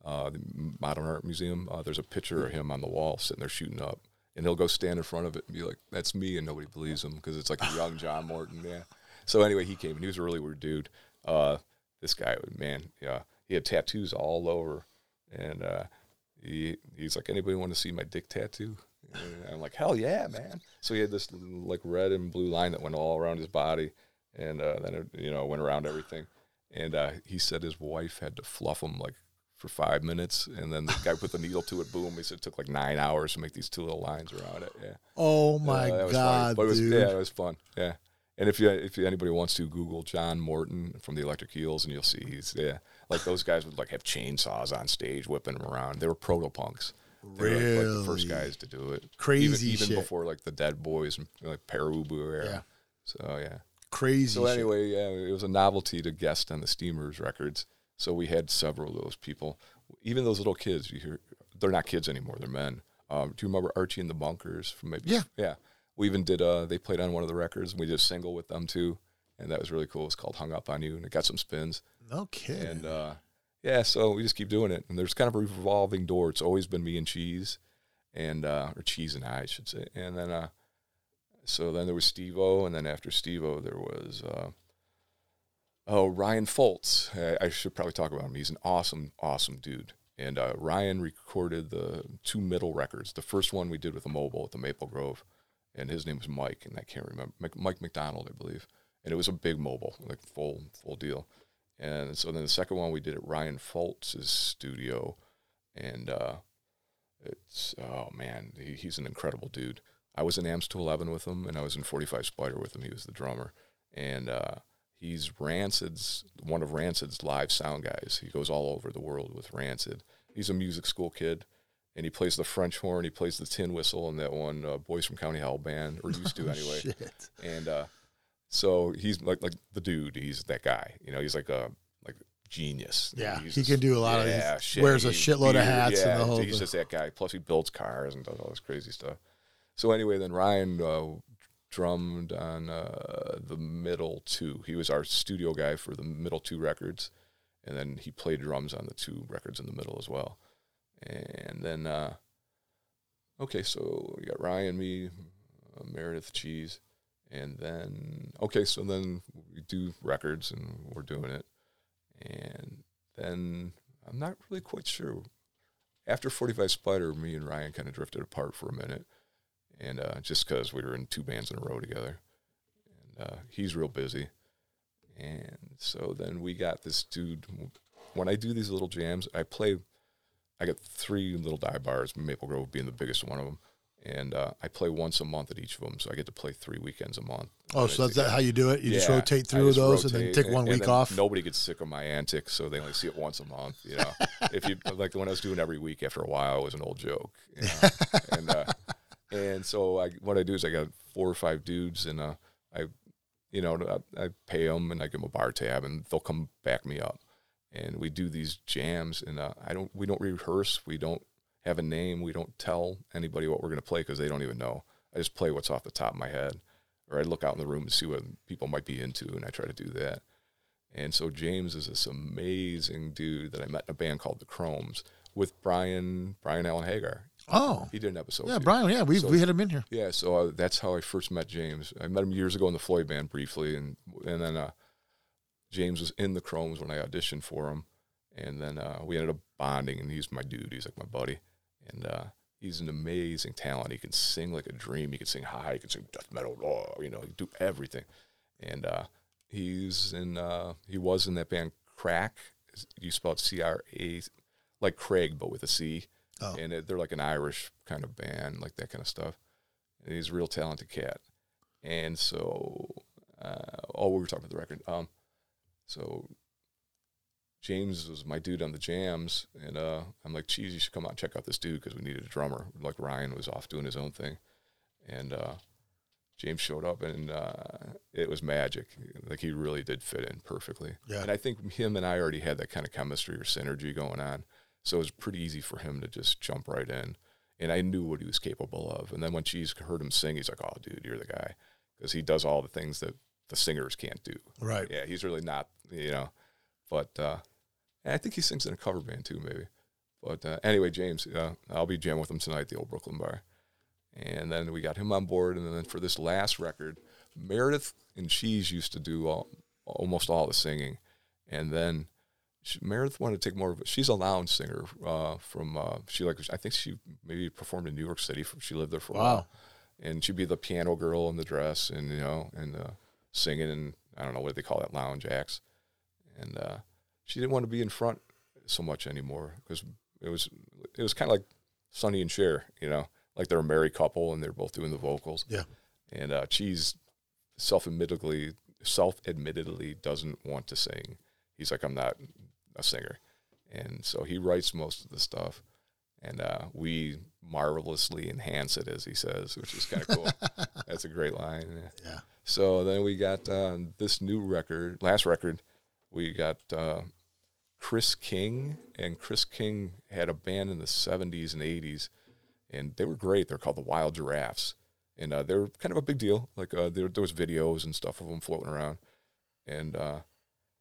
Speaker 2: uh, the Modern Art Museum, uh, there's a picture of him on the wall sitting there shooting up. And he'll go stand in front of it and be like, that's me. And nobody believes him because it's like a young John *laughs* Morton. Yeah. So anyway, he came and he was a really weird dude. Uh, this guy, man, yeah, he had tattoos all over. And uh, he, he's like, anybody want to see my dick tattoo? And I'm like, hell yeah, man. So he had this like red and blue line that went all around his body, and uh, then it, you know went around everything. And uh, he said his wife had to fluff him like for five minutes, and then the guy put the needle to it. Boom! He said it took like nine hours to make these two little lines around it. Yeah.
Speaker 1: Oh my
Speaker 2: Uh, that was funny.
Speaker 1: god,
Speaker 2: But it was! Yeah, it was fun. Yeah. And if you if anybody wants to Google John Morton from the Electric Eels, and you'll see he's yeah, like those guys would like have chainsaws on stage whipping them around. They were proto punks. They were like, like the first guys to do it.
Speaker 1: Crazy
Speaker 2: even, even before like the Dead Boys and like Pere Ubu era.
Speaker 1: Yeah.
Speaker 2: So yeah.
Speaker 1: Crazy.
Speaker 2: So anyway, yeah, it was a novelty to guest on the Steamers records. So we had several of those people. Even those little kids, you hear they're not kids anymore, they're men. Um, do you remember Archie and the Bunkers from maybe
Speaker 1: Yeah.
Speaker 2: Yeah. We even did uh they played on one of the records and we did a single with them too. And that was really cool. It's called Hung Up on You and it got some spins.
Speaker 1: no kidding.
Speaker 2: And uh yeah, so we just keep doing it. And there's kind of a revolving door. It's always been me and Cheese and uh or Cheese and I, I should say. And then uh so then there was Steve O, and then after Steve O, there was uh, oh Ryan Foltz. I, I should probably talk about him. He's an awesome, awesome dude. And uh, Ryan recorded the two middle records. The first one we did with a mobile at the Maple Grove, and his name was Mike, and I can't remember Mike, McDonald, I believe. And it was a big mobile, like full full deal. And so then the second one we did at Ryan Foltz's studio, and uh, it's oh man, he, he's an incredible dude. I was in Amps to Eleven with him, and I was in Forty Five Spider with him. He was the drummer, and uh, he's Rancid's one of Rancid's live sound guys. He goes all over the world with Rancid. He's a music school kid, and he plays the French horn. He plays the tin whistle in that one uh, Boys from County Hell band, or used to *laughs* anyway.
Speaker 1: Shit.
Speaker 2: And uh, so he's like like the dude. He's that guy. You know, he's like a like genius.
Speaker 1: Yeah,
Speaker 2: He's
Speaker 1: he
Speaker 2: just-
Speaker 1: can do a lot of-
Speaker 2: yeah,
Speaker 1: wears a shitload of
Speaker 2: beard,
Speaker 1: hats and
Speaker 2: Yeah,
Speaker 1: the whole
Speaker 2: he's
Speaker 1: thing.
Speaker 2: just that guy. Plus, he builds cars and does all this crazy stuff. So anyway, then Ryan uh, drummed on uh, the middle two. He was our studio guy for the middle two records, and then he played drums on the two records in the middle as well. And then, uh, okay, so we got Ryan, me, uh, Meredith, Cheese, and then okay, so then we do records and we're doing it, and then I'm not really quite sure. After 45 Spider, me and Ryan kind of drifted apart for a minute, and uh, just because we were in two bands in a row together, and uh, he's real busy, And so then we got this dude. When I do these little jams, I play. I got three little dive bars, Maple Grove being the biggest one of them, and uh, I play once a month at each of them. So I get to play three weekends a month.
Speaker 1: Oh, so that's that how you do it? You just rotate through
Speaker 2: just
Speaker 1: those and then take one
Speaker 2: and
Speaker 1: week
Speaker 2: then
Speaker 1: off.
Speaker 2: Nobody gets sick of my antics, so they only see it once a month. You know, *laughs* if you like when I was doing every week, after a while, it was an old joke. You know? *laughs* and uh, and so I, what I do is I got four or five dudes, and uh, I, you know, I, I pay them and I give them a bar tab, and they'll come back me up, and we do these jams, and uh, I don't, we don't rehearse, we don't have a name, we don't tell anybody what we're gonna play because they don't even know. I just play what's off the top of my head or I look out in the room and see what people might be into, and I try to do that. And so James is this amazing dude that I met in a band called the Chromes with Brian Brian Allen Hagar.
Speaker 1: Oh,
Speaker 2: He did an episode.
Speaker 1: yeah,
Speaker 2: too.
Speaker 1: Brian. Yeah, we
Speaker 2: So-
Speaker 1: we had him in here.
Speaker 2: Yeah, so uh, that's how I first met James. I met him years ago in the Floyd band briefly, and and then uh, James was in the Chromes when I auditioned for him, and then uh, we ended up bonding. And he's my dude. He's like my buddy, and uh, he's an amazing talent. He can sing like a dream. He can sing high. He can sing death metal. Oh, you know, he can do everything. And uh, he's in. Uh, he was in that band Craic. You spell C R A, like Craig, but with a C.
Speaker 1: Oh.
Speaker 2: And it, they're like an Irish kind of band, like that kind of stuff. And he's a real talented cat. And so, uh, oh, we were talking about the record. Um, so James was my dude on the jams, and uh, I'm like, geez, you should come out and check out this dude because we needed a drummer. Like Ryan was off doing his own thing, and uh, James showed up, and uh, it was magic. Like he really did fit in perfectly.
Speaker 1: Yeah.
Speaker 2: And I think him and I already had that kind of chemistry or synergy going on, so it was pretty easy for him to just jump right in. And I knew what he was capable of. And then when Cheese heard him sing, he's like, "Oh, dude, you're the guy," because he does all the things that the singers can't do.
Speaker 1: Right.
Speaker 2: Yeah, he's really not, you know. But uh, and I think he sings in a cover band too, maybe. But uh, anyway, James, uh, I'll be jamming with him tonight at the old Brooklyn Bar. And then we got him on board. And then for this last record, Meredith and Cheese used to do all, almost all the singing. And then she, Meredith wanted to take more of it. She's a lounge singer uh, from, uh, she like, I think she maybe performed in New York City. She lived there for a while. And she'd be the piano girl in the dress and, you know, and uh, singing and I don't know what they call that, lounge acts. And uh, she didn't want to be in front so much anymore because it was it was kind of like Sonny and Cher, you know, like they're a married couple and they're both doing the vocals.
Speaker 1: Yeah.
Speaker 2: And uh, Cheese self-admittedly self-admittedly doesn't want to sing. He's like, I'm not a singer, and so he writes most of the stuff, and uh, we marvelously enhance it, as he says, which is kind of cool. *laughs* That's a great line. yeah. So then we got uh, this new record, last record, we got uh, Chris King, and Chris King had a band in the 70s and 80s, and they were great. They're called the Wild Giraffes, and uh, they're kind of a big deal. Like uh, there, there was videos and stuff of them floating around, and uh,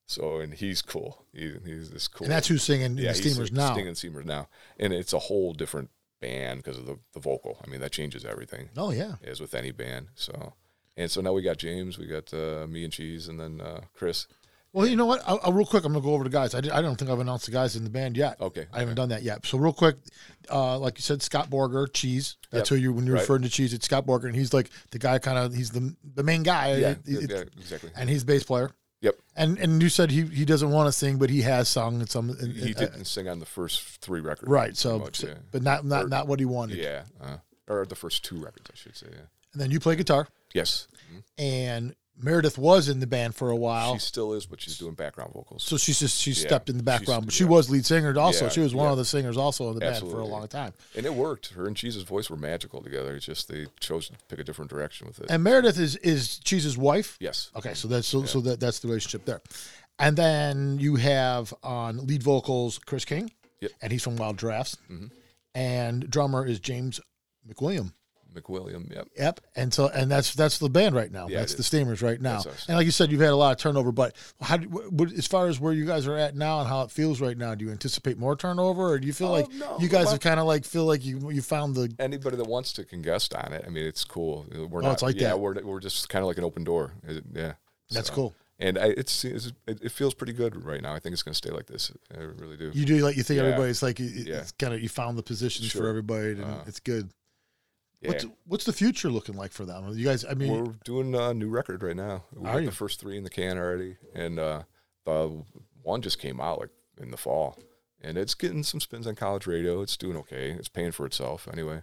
Speaker 2: so and he's cool. He, he's this cool.
Speaker 1: And that's who's singing yeah, the
Speaker 2: he's
Speaker 1: Steamers now.
Speaker 2: Singing Steamers now, and it's a whole different band because of the, the vocal. I mean, that changes everything
Speaker 1: Oh yeah.
Speaker 2: as with any band. So, and so now we got James, we got uh, me and Cheese, and then uh, Chris.
Speaker 1: Well, you know what? I'll, I'll real quick. I'm gonna go over the guys. I, did, I don't think I've announced the guys in the band yet.
Speaker 2: Okay,
Speaker 1: I haven't done that yet. So real quick, uh, like you said, Scott Borger, Cheese. That's
Speaker 2: Yep.
Speaker 1: who you when you're
Speaker 2: Right.
Speaker 1: referring to Cheese. It's Scott Borger, and he's like the guy. Kind of, he's the the main guy.
Speaker 2: Yeah,
Speaker 1: It- it-
Speaker 2: yeah, exactly.
Speaker 1: And he's bass player.
Speaker 2: Yep,
Speaker 1: And and you said he he doesn't want to sing, but he has sung in some. in-
Speaker 2: he
Speaker 1: uh,
Speaker 2: didn't sing on the first three records.
Speaker 1: right. So,
Speaker 2: much,
Speaker 1: so-
Speaker 2: yeah.
Speaker 1: but not not
Speaker 2: Or-
Speaker 1: not what he wanted.
Speaker 2: yeah, uh, or the first two records, I should say. Yeah.
Speaker 1: And then you play guitar,
Speaker 2: Yes,
Speaker 1: and Meredith was in the band for a while.
Speaker 2: she still is, but she's doing background vocals.
Speaker 1: So she's just she
Speaker 2: Yeah,
Speaker 1: stepped in the
Speaker 2: she's-
Speaker 1: background, but she
Speaker 2: yeah.
Speaker 1: was lead singer also.
Speaker 2: Yeah,
Speaker 1: she was one of the singers also in the band for a long time.
Speaker 2: and it worked. Her and Cheese's voice were magical together. It's just they chose to pick a different direction with it.
Speaker 1: And Meredith is is Cheese's wife.
Speaker 2: yes.
Speaker 1: Okay, so that's so, so that that's the relationship there. And then you have on lead vocals Chris King,
Speaker 2: Yep.
Speaker 1: and he's from Wild Giraffes.
Speaker 2: Mhm.
Speaker 1: And drummer is James McWilliam.
Speaker 2: McWilliam. Yep.
Speaker 1: Yep. And so and that's that's the band right now.
Speaker 2: Yeah,
Speaker 1: that's the. Steamers right now. And like you said, you've had a lot of turnover. But how do, what, as far as where you guys are at now and how it feels right now, do you anticipate more turnover, or do you feel
Speaker 2: Oh,
Speaker 1: like
Speaker 2: no.
Speaker 1: you guys have kind of like feel like you you found the
Speaker 2: Anybody that wants to can guest on it. I mean, it's cool. We're
Speaker 1: Oh,
Speaker 2: not.
Speaker 1: it's like
Speaker 2: yeah,
Speaker 1: that.
Speaker 2: We're we're just kind of like an open door. It- yeah.
Speaker 1: that's
Speaker 2: So-
Speaker 1: cool.
Speaker 2: and I, it's, it's it, feels pretty good right now. I think it's going to stay like this. I really do.
Speaker 1: You do like you think
Speaker 2: Yeah.
Speaker 1: everybody's like
Speaker 2: Yeah.
Speaker 1: it's kind of you found the positions for everybody and
Speaker 2: Uh,
Speaker 1: it's good.
Speaker 2: Yeah.
Speaker 1: What's what's the future looking like for them? You guys, I mean,
Speaker 2: We're doing a new record right now. We got
Speaker 1: you?
Speaker 2: the first three in the can already, and uh, the one just came out like in the fall, and it's getting some spins on college radio. It's doing okay. It's paying for itself anyway,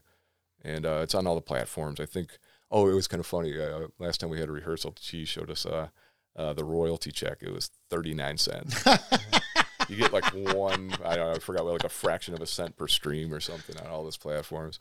Speaker 2: and uh, it's on all the platforms. I think. Oh, it was kind of funny. Uh, last time we had a rehearsal, she showed us uh, uh, the royalty check. It was thirty nine cents. *laughs* you get like one. I don't know. I forgot like a fraction of a cent per stream or something on all those platforms.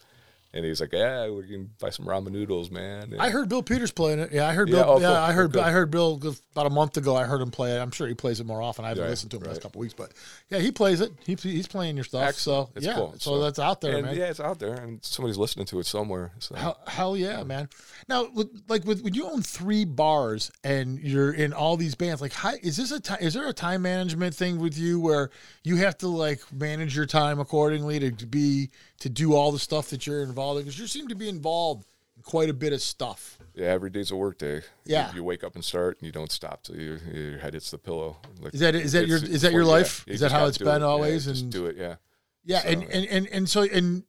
Speaker 2: And he's like, "Yeah, we can buy some ramen noodles, man." And
Speaker 1: I heard Bill Peters playing it. Yeah, I heard
Speaker 2: Yeah,
Speaker 1: Bill.
Speaker 2: oh,
Speaker 1: Yeah,
Speaker 2: cool.
Speaker 1: I heard.
Speaker 2: Good.
Speaker 1: I heard Bill about a month ago. I heard him play it. I'm sure he plays it more often. I haven't
Speaker 2: Right,
Speaker 1: listened to him the last
Speaker 2: right.
Speaker 1: couple weeks, but yeah, he plays it. He, he's playing your stuff.
Speaker 2: Excellent.
Speaker 1: So
Speaker 2: It's
Speaker 1: yeah,
Speaker 2: cool.
Speaker 1: so, that's out there, man.
Speaker 2: Yeah, it's out there, and somebody's listening to it somewhere. So.
Speaker 1: Hell, hell yeah, man! Now, like with when you own three bars and you're in all these bands, like, how, is this a is there a time management thing with you where you have to like manage your time accordingly to be to do all the stuff that you're involved in? Because you seem to be involved in quite a bit of stuff.
Speaker 2: yeah, every day's a work day.
Speaker 1: Yeah.
Speaker 2: you, wake up and start, and you don't stop till your, your head hits the pillow. Like,
Speaker 1: Is that is that your is that your
Speaker 2: yeah,
Speaker 1: life?
Speaker 2: you
Speaker 1: is that how it's been
Speaker 2: it. Yeah,
Speaker 1: always?
Speaker 2: just
Speaker 1: and
Speaker 2: do it. Yeah,
Speaker 1: Yeah, and,
Speaker 2: So,
Speaker 1: and and and so and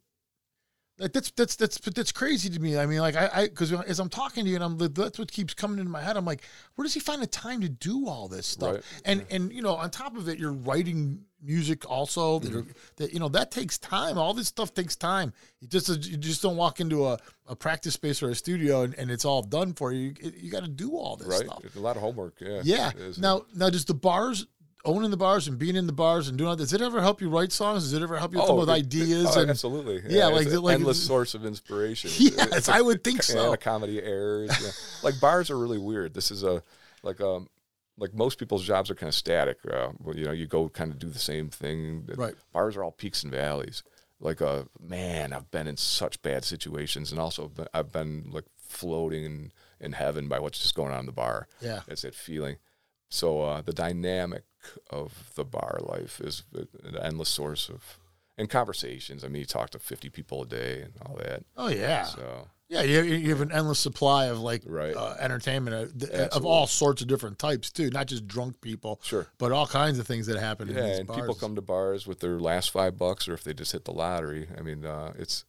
Speaker 1: like that's that's that's but that's crazy to me. I mean, like I I because as I'm talking to you and I'm that's what keeps coming into my head. I'm like, where does he find the time to do all this stuff?
Speaker 2: Right.
Speaker 1: And and you know, on top of it, you're writing music also. That,
Speaker 2: Mm-hmm.
Speaker 1: are, that you know that takes time. All this stuff takes time. You just you just don't walk into a, a practice space or a studio and, and it's all done for you. You, you got to do all this
Speaker 2: right.
Speaker 1: stuff.
Speaker 2: It's a lot of homework. Yeah.
Speaker 1: Yeah.
Speaker 2: it.
Speaker 1: Now, now, does the bars, owning the bars and being in the bars and doing all, does it ever help you write songs? Does it ever help you come up with
Speaker 2: it- it-
Speaker 1: ideas?
Speaker 2: oh,
Speaker 1: and
Speaker 2: absolutely.
Speaker 1: Yeah, like the-
Speaker 2: an
Speaker 1: like-
Speaker 2: endless source of inspiration. *laughs*
Speaker 1: Yes,
Speaker 2: It's
Speaker 1: I would think *laughs* so.
Speaker 2: And a comedy errors. Yeah. like bars are really weird. This is a like um like most people's jobs are kind of static. Uh, well, you know, you go kind of do the same thing.
Speaker 1: Right.
Speaker 2: Bars are all peaks and valleys. Like uh man, I've been in such bad situations, and also I've been like floating in, in heaven by what's just going on in the bar.
Speaker 1: Yeah.
Speaker 2: it's that feeling. So uh, the dynamic of the bar life is an endless source of and conversations. I mean, you talk to fifty people a day and all that.
Speaker 1: oh yeah,
Speaker 2: So
Speaker 1: yeah. You, you have an endless supply of like
Speaker 2: Right.
Speaker 1: uh, entertainment uh, th- of all sorts of different types too, not just drunk people,
Speaker 2: Sure.
Speaker 1: but all kinds of things that happen. in
Speaker 2: yeah,
Speaker 1: these
Speaker 2: and
Speaker 1: bars.
Speaker 2: people come to bars with their last five bucks, or if they just hit the lottery. I mean, uh, it's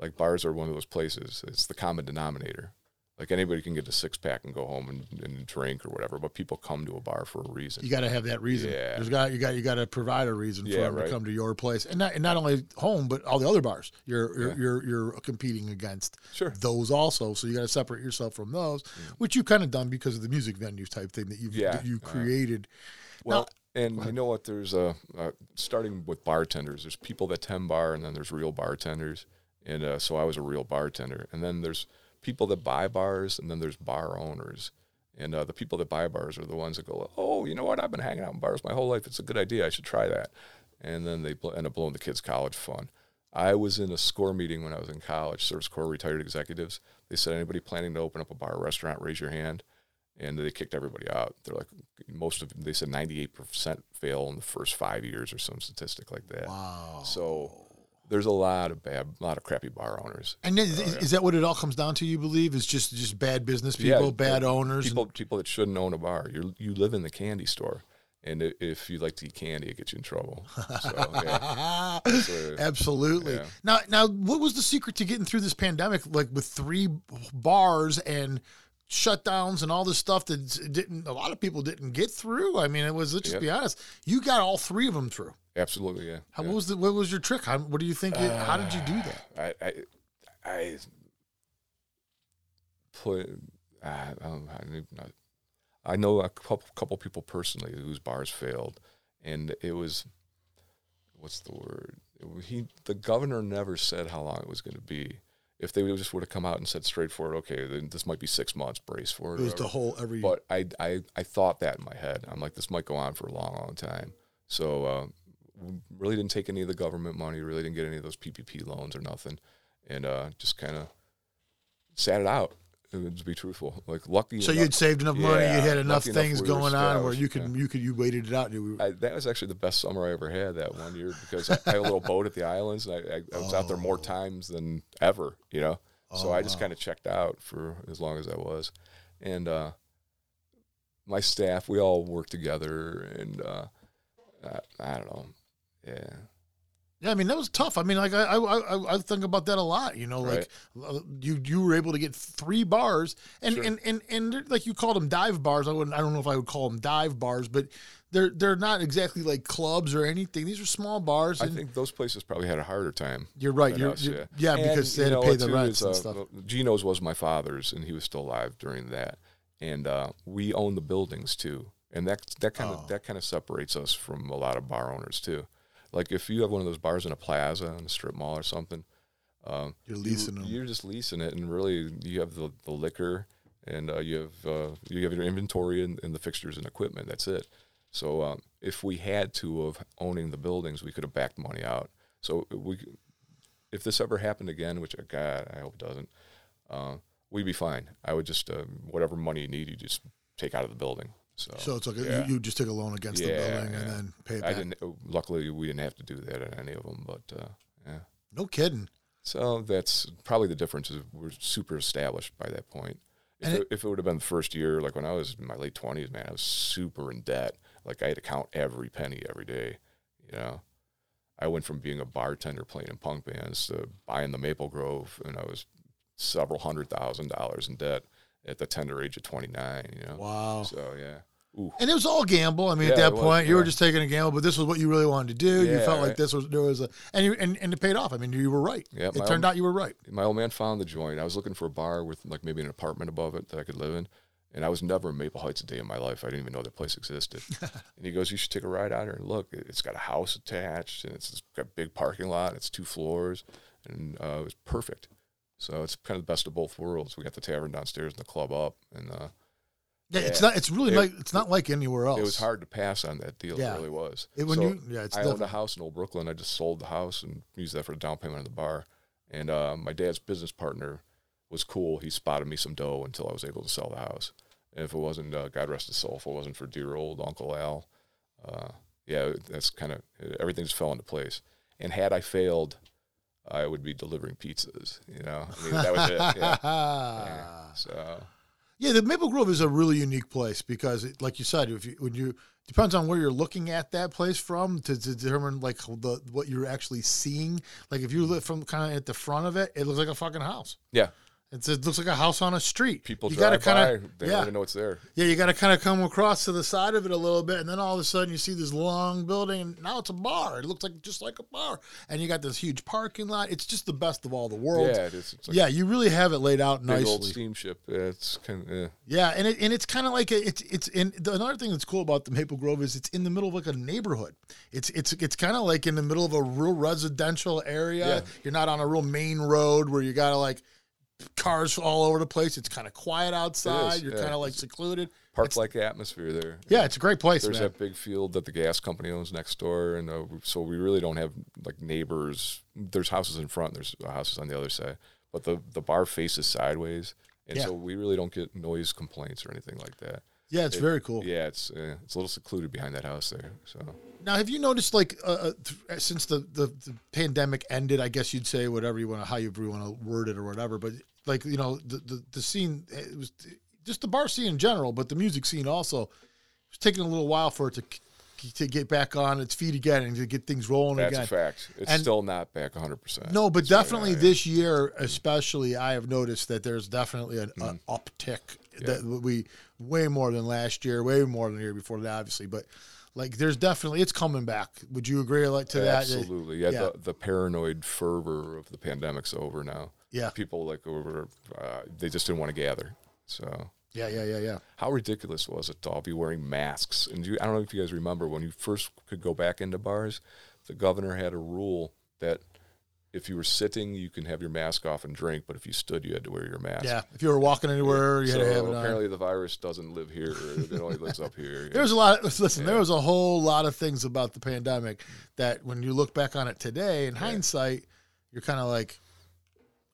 Speaker 2: like bars are one of those places. It's the common denominator. Like anybody can get a six pack and go home and, and drink or whatever, but people come to a bar for a reason.
Speaker 1: You got to have that reason.
Speaker 2: Yeah.
Speaker 1: There's got you got you got to provide a reason for
Speaker 2: Yeah,
Speaker 1: them to come to your place, and not and not only home, but all the other bars you're you're
Speaker 2: Yeah.
Speaker 1: you're, you're competing against.
Speaker 2: Sure. Mm.
Speaker 1: Those also, so you got to separate yourself from those, which you've kind of done because of the music venue type thing that you've
Speaker 2: Yeah,
Speaker 1: that you
Speaker 2: uh,
Speaker 1: created.
Speaker 2: Well, and you know what? There's a uh, starting with bartenders. There's people that tend bar, and then there's real bartenders. And uh, so I was a real bartender. And then there's people that buy bars, and then there's bar owners. And uh, the people that buy bars are the ones that go, "Oh, you know what? I've been hanging out in bars my whole life. It's a good idea. I should try that." And then they bl- end up blowing the kids' college fund. I was in a SCORE meeting when I was in college. Service Corps retired executives. They said, "Anybody planning to open up a bar or restaurant, raise your hand." and they kicked everybody out. They're like most of they said ninety eight percent fail in the first five years or some statistic like that.
Speaker 1: Wow.
Speaker 2: So there's a lot of bad, a lot of crappy bar owners.
Speaker 1: And is, is that what it all comes down to? You believe is just just bad business people, bad
Speaker 2: uh,
Speaker 1: owners.
Speaker 2: people people that shouldn't own a bar. You you live in the candy store, and if you like to eat candy, it gets you in trouble. So, *laughs* yeah. So,
Speaker 1: Absolutely.
Speaker 2: yeah.
Speaker 1: Now, now, what was the secret to getting through this pandemic? Like with three bars and shutdowns and all this stuff that didn't a lot of people didn't get through. I mean, it was let's just
Speaker 2: Yep.
Speaker 1: be honest. You got all three of them through.
Speaker 2: Absolutely, yeah.
Speaker 1: How,
Speaker 2: yeah.
Speaker 1: What was the what was your trick? How, what do you think? it- how did you do that?
Speaker 2: I I I put I, I, don't, know. I know a couple, couple people personally whose bars failed, and it was what's the word? It he the governor never said how long it was going to be. If they just would have come out and said straightforward, okay, then this might be six months, brace for it.
Speaker 1: It was the whole every.
Speaker 2: But I, I, I thought that in my head. I'm like, this might go on for a long, long time. So uh, really didn't take any of the government money. Really didn't get any of those PPP loans or nothing, and uh, just kind of sat it out. To be truthful, like lucky.
Speaker 1: so
Speaker 2: enough-
Speaker 1: you'd saved enough money. You had enough
Speaker 2: enough
Speaker 1: things
Speaker 2: we
Speaker 1: going on where you could
Speaker 2: yeah.
Speaker 1: you could you waited it out. and you-
Speaker 2: I, that was actually the best summer I ever had that one year because I had a little boat at the islands and I, I, I was out there more times than ever, you know. So I just kind of checked out for as long as I was, and uh, my staff we all worked together, and uh, I, I don't know, yeah.
Speaker 1: Yeah, I mean that was tough. I mean, like I I, I, think about that a lot. You know, like uh, you you were able to get three bars, and
Speaker 2: Sure.
Speaker 1: and and and like you called them dive bars. I wouldn't. I don't know if I would call them dive bars, but they're they're not exactly like clubs or anything. These are small bars.
Speaker 2: I think those places probably had a harder time.
Speaker 1: you're right. You're,
Speaker 2: us,
Speaker 1: you're yeah,
Speaker 2: And,
Speaker 1: because they had to pay the rents
Speaker 2: is,
Speaker 1: and
Speaker 2: uh,
Speaker 1: stuff.
Speaker 2: Gino's was my father's, and he was still alive during that. And uh, we own the buildings too, and that that kind
Speaker 1: Oh.
Speaker 2: of that kind of separates us from a lot of bar owners too. Like if you have one of those bars in a plaza, in a strip mall or something, um,
Speaker 1: You're
Speaker 2: you-
Speaker 1: leasing them.
Speaker 2: You're just leasing it, and really you have the, the liquor, and uh, you have uh, you have your inventory and, and the fixtures and equipment. That's it. So um, if we had to of owning the buildings, we could have backed money out. So we, if this ever happened again, which uh, God I hope it doesn't, uh, we'd be fine. I would just uh, whatever money you need, you just take out of the building. So,
Speaker 1: so it's like a,
Speaker 2: yeah.
Speaker 1: you, you just took a loan against the
Speaker 2: Yeah,
Speaker 1: building and then pay it
Speaker 2: I
Speaker 1: back.
Speaker 2: didn't. uh, Luckily, we didn't have to do that at any of them. But uh, yeah.
Speaker 1: No kidding.
Speaker 2: So that's probably the difference. Is we're super established by that point. If
Speaker 1: And
Speaker 2: it, if it would have been the first year, like when I was in my late twenties, man, I was super in debt. Like I had to count every penny every day. You know, I went from being a bartender playing in punk bands to buying the Maple Grove, and I was several hundred thousand dollars in debt at the tender age of twenty nine. You know,
Speaker 1: Wow.
Speaker 2: so yeah, ooh,
Speaker 1: And it was all gamble. I mean, at that
Speaker 2: was,
Speaker 1: point, you were just taking a gamble, but this was what you really wanted to do. you
Speaker 2: Yeah,
Speaker 1: felt like this was there was a and you and, and it paid off. I mean, you were right.
Speaker 2: Yeah,
Speaker 1: it turned
Speaker 2: own-
Speaker 1: out you were right.
Speaker 2: my old man found the joint. I was looking for a bar with like maybe an apartment above it that I could live in. And I was never in Maple Heights a day in my life. I didn't even know that place existed. *laughs* and he goes, "You should take a ride out here and look. It's got a house attached, and it's got a big parking lot. It's two floors, and uh, it was perfect. So it's kind of the best of both worlds. We got the tavern downstairs and the club up, and uh,
Speaker 1: Yeah, it's not. It's really
Speaker 2: It-
Speaker 1: like it's not like anywhere else.
Speaker 2: it was hard to pass on that deal.
Speaker 1: Yeah.
Speaker 2: It really was.
Speaker 1: It- when
Speaker 2: So
Speaker 1: you- yeah, it's
Speaker 2: I owned a house in Old Brooklyn. I just sold the house and used that for the down payment on the bar. And uh, my dad's business partner was cool. He spotted me some dough until I was able to sell the house. And if it wasn't, uh, God rest his soul, if it wasn't for dear old Uncle Al, uh, yeah, that's kind of everything just fell into place. And had I failed, I would be delivering pizzas. You know, I mean, that was it. Yeah. *laughs* yeah. So
Speaker 1: Yeah, the Maple Grove is a really unique place because, it, like you said, if you when you depends on where you're looking at that place from to, to determine like the what you're actually seeing. Like if you look from kind of at the front of it, it looks like a fucking house.
Speaker 2: yeah,
Speaker 1: It's, it looks like a house on a street.
Speaker 2: people
Speaker 1: you
Speaker 2: drive
Speaker 1: gotta
Speaker 2: by, they
Speaker 1: yeah.
Speaker 2: don't even know it's there.
Speaker 1: Yeah, you got to kind of come across to the side of it a little bit, and then all of a sudden you see this long building, and now it's a bar. It looks like just like a bar, and you got this huge parking lot. It's just the best of all the worlds.
Speaker 2: Yeah, it is. Like
Speaker 1: yeah, you really have it laid out
Speaker 2: big old
Speaker 1: nicely.
Speaker 2: steamship. It's kind of,
Speaker 1: Yeah, and it and it's kind of like a, it's it's in the, another thing that's cool about the Maple Grove is it's in the middle of like a neighborhood. It's it's it's kind of like in the middle of a real residential area.
Speaker 2: Yeah.
Speaker 1: You're not on a real main road where you got to like cars all over the place. It's kind of quiet outside. You're
Speaker 2: yeah.
Speaker 1: kind of like secluded.
Speaker 2: park like atmosphere there.
Speaker 1: Yeah, it's a great place,
Speaker 2: There's
Speaker 1: man.
Speaker 2: that big field that the gas company owns next door, and uh, so we really don't have like neighbors. There's houses in front. There's houses on the other side, but the the bar faces sideways, and
Speaker 1: Yeah.
Speaker 2: so we really don't get noise complaints or anything like that.
Speaker 1: yeah, it's
Speaker 2: It-
Speaker 1: very cool.
Speaker 2: Yeah, it's uh, it's a little secluded behind that house there. So
Speaker 1: Now, have you noticed, like, uh, uh, th- since the, the, the pandemic ended, I guess you'd say whatever you want to, how you want to word it or whatever, but like, you know, the, the, the scene, it was just the bar scene in general, but the music scene also, it was taking a little while for it to, to get back on its feet again and to get things rolling
Speaker 2: that's
Speaker 1: again.
Speaker 2: a fact. It's
Speaker 1: And-
Speaker 2: still not back 100. percent
Speaker 1: No, but definitely
Speaker 2: yeah, yeah.
Speaker 1: this year, especially, I have noticed that there's definitely an, an
Speaker 2: Mm.
Speaker 1: uptick that we way more than last year, way more than the year before that, obviously. But like, there's definitely it's coming back. Would you agree like to that?
Speaker 2: Absolutely. Yeah,
Speaker 1: yeah.
Speaker 2: The, the paranoid fervor of the pandemic's over now.
Speaker 1: Yeah.
Speaker 2: People like over uh, they just didn't want to gather. So
Speaker 1: Yeah, yeah, yeah, yeah.
Speaker 2: how ridiculous was it to all be wearing masks? And you, I don't know if you guys remember when you first could go back into bars, the governor had a rule that if you were sitting, you can have your mask off and drink, but if you stood, you had to wear your mask.
Speaker 1: Yeah, if you were walking anywhere, you
Speaker 2: so
Speaker 1: had to have it on.
Speaker 2: apparently the virus doesn't live here; it only lives up here. *laughs*
Speaker 1: There's a lot. Of, listen, there was a whole lot of things about the pandemic that, when you look back on it today, in hindsight, you're kind of like,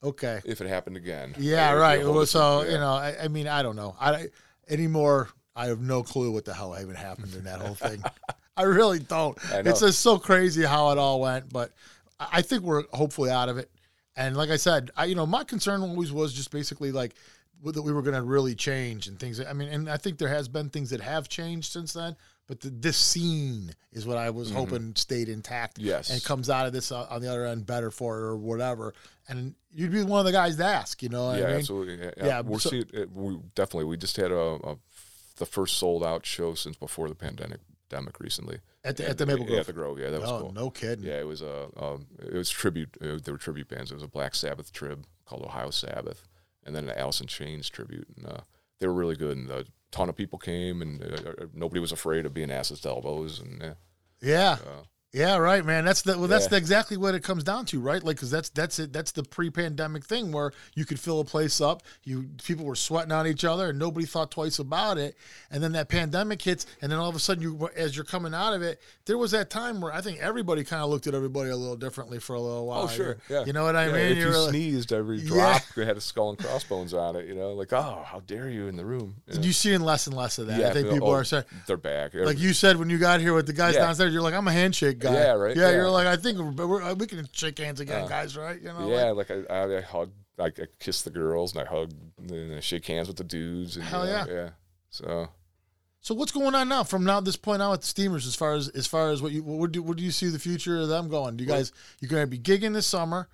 Speaker 1: okay,
Speaker 2: if it happened again.
Speaker 1: yeah,
Speaker 2: it would be a
Speaker 1: right. Well, so
Speaker 2: different-
Speaker 1: you know, I, I mean, I don't know. I anymore. I have no clue what the hell even happened in that whole thing. *laughs* I really don't.
Speaker 2: I.
Speaker 1: It's just so crazy how it all went, but I think we're hopefully out of it. And like I said, I you know my concern always was just basically like that we were going to really change and things. I mean, and I think there has been things that have changed since then. But the, this scene is what I was hoping stayed intact.
Speaker 2: Mm-hmm. Yes.
Speaker 1: and comes out of this uh, on the other end better for it or whatever. And you'd be one of the guys to ask. You know,
Speaker 2: yeah,
Speaker 1: I mean?
Speaker 2: absolutely. Yeah, yeah. We're
Speaker 1: so-
Speaker 2: seeing it, we definitely. We just had a, a the first sold out show since before the pandemic. Pandemic recently
Speaker 1: At the- at the Maple
Speaker 2: yeah,
Speaker 1: Grove?
Speaker 2: At the Grove, yeah, that was
Speaker 1: Oh,
Speaker 2: cool.
Speaker 1: no kidding.
Speaker 2: Yeah, it was a um, it was tribute. Uh, there were tribute bands. It was a Black Sabbath trib called Ohio Sabbath, and then an Alice in Chains tribute. And uh, they were really good. And a ton of people came, and uh, uh, nobody was afraid of being asses to elbows. And yeah,
Speaker 1: Yeah. right, man. That's the well. That's
Speaker 2: Yeah.
Speaker 1: the, exactly what it comes down to, right? Like, because that's that's it. That's the pre-pandemic thing where you could fill a place up. You people were sweating on each other, and nobody thought twice about it. And then that pandemic hits, and then all of a sudden, you as you're coming out of it, there was that time where I think everybody kind of looked at everybody a little differently for a little oh, while.
Speaker 2: oh sure, yeah.
Speaker 1: You know what I
Speaker 2: Yeah,
Speaker 1: mean?
Speaker 2: If you
Speaker 1: You're like-
Speaker 2: sneezed, every
Speaker 1: Yeah.
Speaker 2: drop had a skull and crossbones on it. You know, like oh, how dare you in the room? Yeah.
Speaker 1: You're seeing less and less of that. I
Speaker 2: Yeah,
Speaker 1: think
Speaker 2: oh,
Speaker 1: people
Speaker 2: oh,
Speaker 1: are saying,
Speaker 2: they're back.
Speaker 1: like you said when you got here with the guys
Speaker 2: Yeah.
Speaker 1: downstairs, you're like, I'm a handshake guy.
Speaker 2: Yeah, right,
Speaker 1: Yeah,
Speaker 2: yeah.
Speaker 1: you're like, I think we're, we're, we can shake hands again,
Speaker 2: Uh,
Speaker 1: guys, right? You know,
Speaker 2: yeah, like, I, I, I hug, I, I kiss the girls and I hug and I shake hands with the dudes. And,
Speaker 1: Hell
Speaker 2: you know,
Speaker 1: yeah.
Speaker 2: yeah. So
Speaker 1: So what's going on now from now this point on with the Steamers as far as as far as what you what do what do you see the future of them going? Do you guys you're going to be gigging this summer?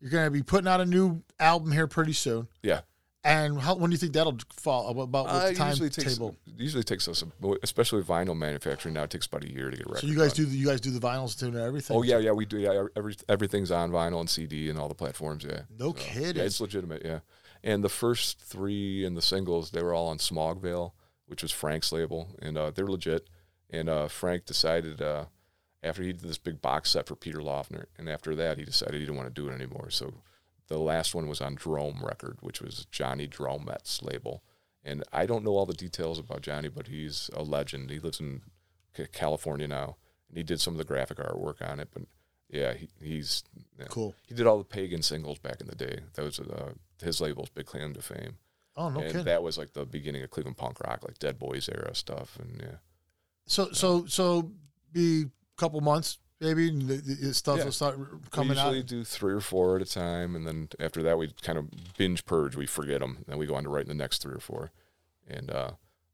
Speaker 1: You're going to be putting out a new album here pretty soon.
Speaker 2: yeah,
Speaker 1: And how when do you think that'll fall about
Speaker 2: Uh,
Speaker 1: what
Speaker 2: it
Speaker 1: the
Speaker 2: usually takes
Speaker 1: timetable?
Speaker 2: usually takes us, especially vinyl manufacturing. Now it takes about a year to get record.
Speaker 1: So you guys
Speaker 2: done.
Speaker 1: do the, you guys do the vinyls too and everything.
Speaker 2: Oh yeah, yeah, we do. Yeah, every everything's on vinyl and CD and all the platforms. Yeah,
Speaker 1: No kidding.
Speaker 2: Yeah, it's legitimate. Yeah, and the first three and the singles they were all on Smog Veil, which was Frank's label, and uh, they're legit. And uh, Frank decided uh, after he did this big box set for Peter Laughner, and after that he decided he didn't want to do it anymore. So the last one was on Drome Record, which was Johnny Dromette's label. And I don't know all the details about Johnny, but he's a legend. He lives in California now, and he did some of the graphic artwork on it. But yeah, he, he's yeah.
Speaker 1: Cool.
Speaker 2: He did all the pagan singles back in the day. Those was uh, his label's big claim to fame.
Speaker 1: Oh no
Speaker 2: and
Speaker 1: kidding.
Speaker 2: that was like the beginning of Cleveland punk rock, like Dead Boys era stuff. And yeah,
Speaker 1: so so so be a couple months maybe the, the stuff
Speaker 2: Yeah.
Speaker 1: will start coming
Speaker 2: we usually
Speaker 1: out.
Speaker 2: do three or four at a time, and then after that we kind of binge purge. We forget them, and then we go on to writing the next three or four, and uh,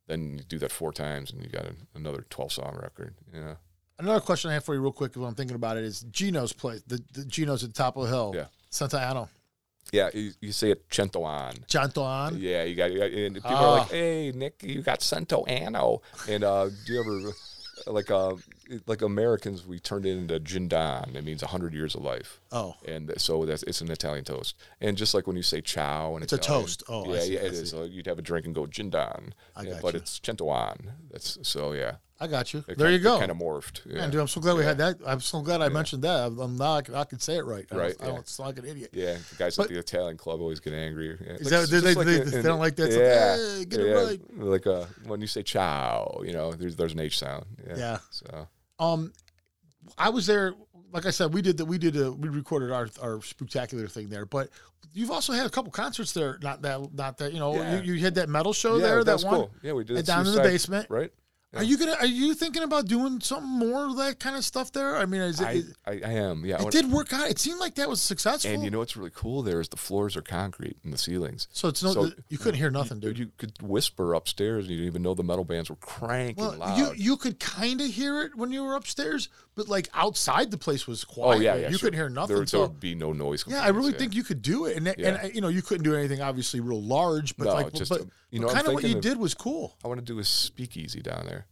Speaker 2: then you do that four times, and you got an, another twelve song record. Yeah,
Speaker 1: Another question I have for you real quick when I'm thinking about it is Gino's place. The, the Gino's at the top of the hill.
Speaker 2: Yeah.
Speaker 1: Santa Ana.
Speaker 2: yeah. You, you say it cento on.
Speaker 1: Chantoan.
Speaker 2: Yeah, you got, you got and people
Speaker 1: Ah.
Speaker 2: are like, "Hey, Nick, you got Cento Ano." And uh, do you ever like uh like Americans? We turned it into Jindan. It means hundred years of life.
Speaker 1: Oh.
Speaker 2: and so that's it's an Italian toast. And just like when you say ciao, and
Speaker 1: It's a toast. Oh,
Speaker 2: yeah,
Speaker 1: see,
Speaker 2: yeah, it is. So you'd have a drink and go Jindan.
Speaker 1: I
Speaker 2: Yeah,
Speaker 1: got
Speaker 2: but
Speaker 1: you.
Speaker 2: it's Centoan. That's so yeah.
Speaker 1: I got you. There
Speaker 2: kind,
Speaker 1: you go.
Speaker 2: Kind of morphed. Yeah.
Speaker 1: Man, dude, I'm so glad we had that. I'm so glad I mentioned that. I'm, I'm now I can, I can say it right. I
Speaker 2: Right,
Speaker 1: I don't sound like an idiot.
Speaker 2: Yeah, the guys
Speaker 1: But-
Speaker 2: at the Italian club always get angry. Yeah.
Speaker 1: Is that- they-
Speaker 2: just
Speaker 1: they- they-
Speaker 2: in-
Speaker 1: they don't like that? It's like,
Speaker 2: Yeah,
Speaker 1: "Hey, get it
Speaker 2: yeah.
Speaker 1: right."
Speaker 2: Like uh, when you say ciao, you know, there's there's an H sound. Yeah.
Speaker 1: Yeah.
Speaker 2: So
Speaker 1: Um, I was there. Like I said, we did that. We did a. We recorded our our spectacular thing there. But you've also had a couple concerts there. Not that. Not that. You know,
Speaker 2: Yeah.
Speaker 1: you, you had that metal show
Speaker 2: yeah,
Speaker 1: there. That
Speaker 2: that's
Speaker 1: one.
Speaker 2: cool. Yeah, we did
Speaker 1: down in the basement.
Speaker 2: right?
Speaker 1: Are you gonna? Are you thinking about doing something more of that kind of stuff there? I mean, is it?
Speaker 2: I,
Speaker 1: is-
Speaker 2: I, I am. Yeah.
Speaker 1: It
Speaker 2: wanna-
Speaker 1: did work out. It seemed like that was successful.
Speaker 2: And you know what's really cool there is the floors are concrete and the ceilings.
Speaker 1: so it's no.
Speaker 2: so
Speaker 1: you couldn't hear nothing,
Speaker 2: You,
Speaker 1: dude.
Speaker 2: you could whisper upstairs and you didn't even know the metal bands were cranking
Speaker 1: Well,
Speaker 2: loud.
Speaker 1: you you could kind of hear it when you were upstairs, but like outside the place was quiet.
Speaker 2: oh
Speaker 1: yeah,
Speaker 2: yeah.
Speaker 1: you
Speaker 2: sure.
Speaker 1: couldn't hear nothing.
Speaker 2: There,
Speaker 1: so
Speaker 2: would be no noise.
Speaker 1: yeah, I really
Speaker 2: complaints,
Speaker 1: think you could do it, and and
Speaker 2: Yeah.
Speaker 1: uh, you know you couldn't do anything obviously real large, but
Speaker 2: No,
Speaker 1: like
Speaker 2: just,
Speaker 1: but,
Speaker 2: you know,
Speaker 1: kind of what you
Speaker 2: of-
Speaker 1: did was cool.
Speaker 2: I want to do a speakeasy down there.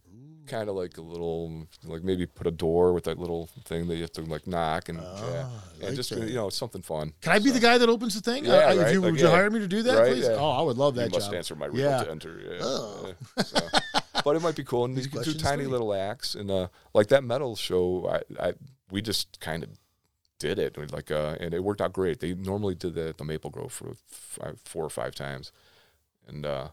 Speaker 2: Kind of like a little, like maybe put a door with that little thing that you have to like knock and yeah,
Speaker 1: Ah, I
Speaker 2: and just
Speaker 1: that.
Speaker 2: you know something fun.
Speaker 1: Can I be the guy that opens the thing?
Speaker 2: Yeah,
Speaker 1: if
Speaker 2: right,
Speaker 1: you
Speaker 2: like,
Speaker 1: would you hire me to do that,
Speaker 2: Right,
Speaker 1: please?
Speaker 2: yeah.
Speaker 1: Oh, I would love that
Speaker 2: you must answer my
Speaker 1: yeah.
Speaker 2: to enter. Yeah.
Speaker 1: Oh.
Speaker 2: yeah. So, *laughs* but it might be cool, and you can do tiny little acts, and uh, like that metal show, I, I we just kind of did it, We, like, uh, and it worked out great. They normally did that at the Maple Grove for five, four or five times, and uh,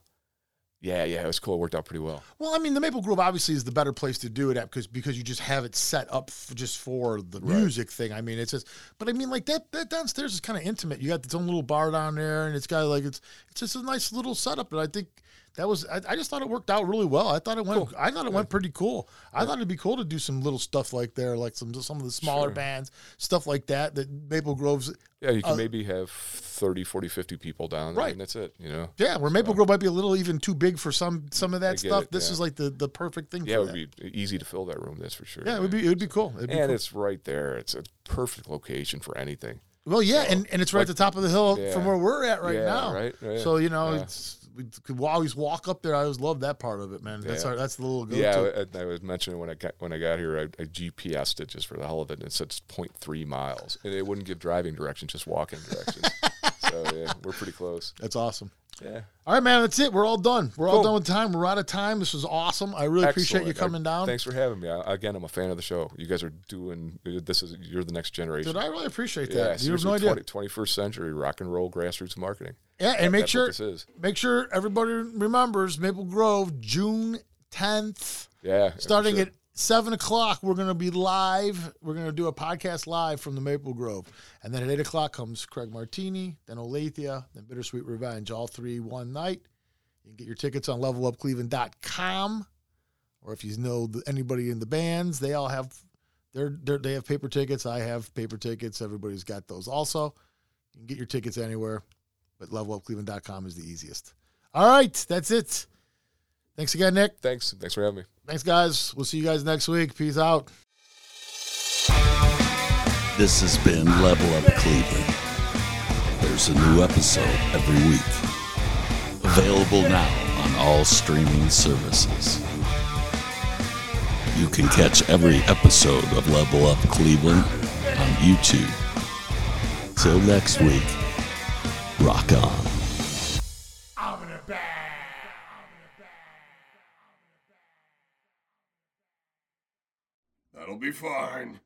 Speaker 2: Yeah, yeah, it was cool. It worked out pretty well.
Speaker 1: Well, I mean, the Maple Grove obviously is the better place to do it at because because you just have it set up just for the music thing. I mean, it's just, but I mean, like that that downstairs is kind of intimate. You got its own little bar down there, and it's got like it's it's just a nice little setup. And I think that was I, I just thought it worked out really well. I thought it went I thought it went pretty cool. I thought it'd be cool to do some little stuff like there, like some some of the smaller
Speaker 2: Sure.
Speaker 1: bands, stuff like that. That Maple Grove's
Speaker 2: Yeah, you can
Speaker 1: Uh,
Speaker 2: maybe have 30, 40, 50 people down there,
Speaker 1: Right.
Speaker 2: and that's it, you know?
Speaker 1: yeah, where Maple Grove might be a little even too big for some some of that stuff.
Speaker 2: it,
Speaker 1: this
Speaker 2: yeah.
Speaker 1: is like the the perfect thing.
Speaker 2: Yeah,
Speaker 1: for
Speaker 2: it would
Speaker 1: that.
Speaker 2: be easy to fill that room, that's for sure.
Speaker 1: Yeah, it would be it would be cool. It'd be
Speaker 2: and
Speaker 1: cool.
Speaker 2: it's right there. It's a perfect location for anything.
Speaker 1: Well, yeah, and, and it's right
Speaker 2: like-
Speaker 1: at the top of the hill
Speaker 2: Yeah.
Speaker 1: from where we're at right
Speaker 2: Yeah,
Speaker 1: now.
Speaker 2: right, right.
Speaker 1: So you know,
Speaker 2: Yeah.
Speaker 1: it's we could always walk up there. I always love that part of it, man. That's
Speaker 2: Yeah.
Speaker 1: our that's the little go
Speaker 2: Yeah. I, I was mentioning when I got when I got here, I, I GPSed it just for the hell of it, and it said it's 0.3 miles, and it wouldn't give driving directions, just walking directions. *laughs* so yeah, we're pretty close.
Speaker 1: That's awesome.
Speaker 2: Yeah,
Speaker 1: All right, man. That's it. We're all done. We're all done with time. We're out of time. This was awesome. I really appreciate you coming
Speaker 2: I-
Speaker 1: down.
Speaker 2: Thanks for having me. I, again, I'm a fan of the show. You guys are doing this is you're the next generation.
Speaker 1: Dude, I really appreciate
Speaker 2: yeah,
Speaker 1: that. You have no
Speaker 2: seriously,
Speaker 1: idea.
Speaker 2: 21st century rock and roll grassroots marketing.
Speaker 1: yeah, and make sure
Speaker 2: this is.
Speaker 1: make sure everybody remembers Maple Grove, June tenth.
Speaker 2: Yeah,
Speaker 1: starting
Speaker 2: sure.
Speaker 1: at seven o'clock we're going to be live. We're going to do a podcast live from the maple grove. And then at eight o'clock comes craig martini then olathia then bittersweet revenge. All three one night. You can get your tickets on levelupcleveland.com or if you know anybody in the bands they all have they're, they're, they have paper tickets. I have paper tickets. Everybody's got those also. You can get your tickets anywhere but levelupcleveland.com is the easiest. All right that's it. Thanks again nick.
Speaker 2: Thanks. Thanks for having me.
Speaker 1: Thanks, guys. We'll see you guys next week. Peace out.
Speaker 3: This has been Level Up Cleveland. There's a new episode every week. Available now on all streaming services. You can catch every episode of Level Up Cleveland on YouTube. Till next week, rock on.
Speaker 5: That'll be fine.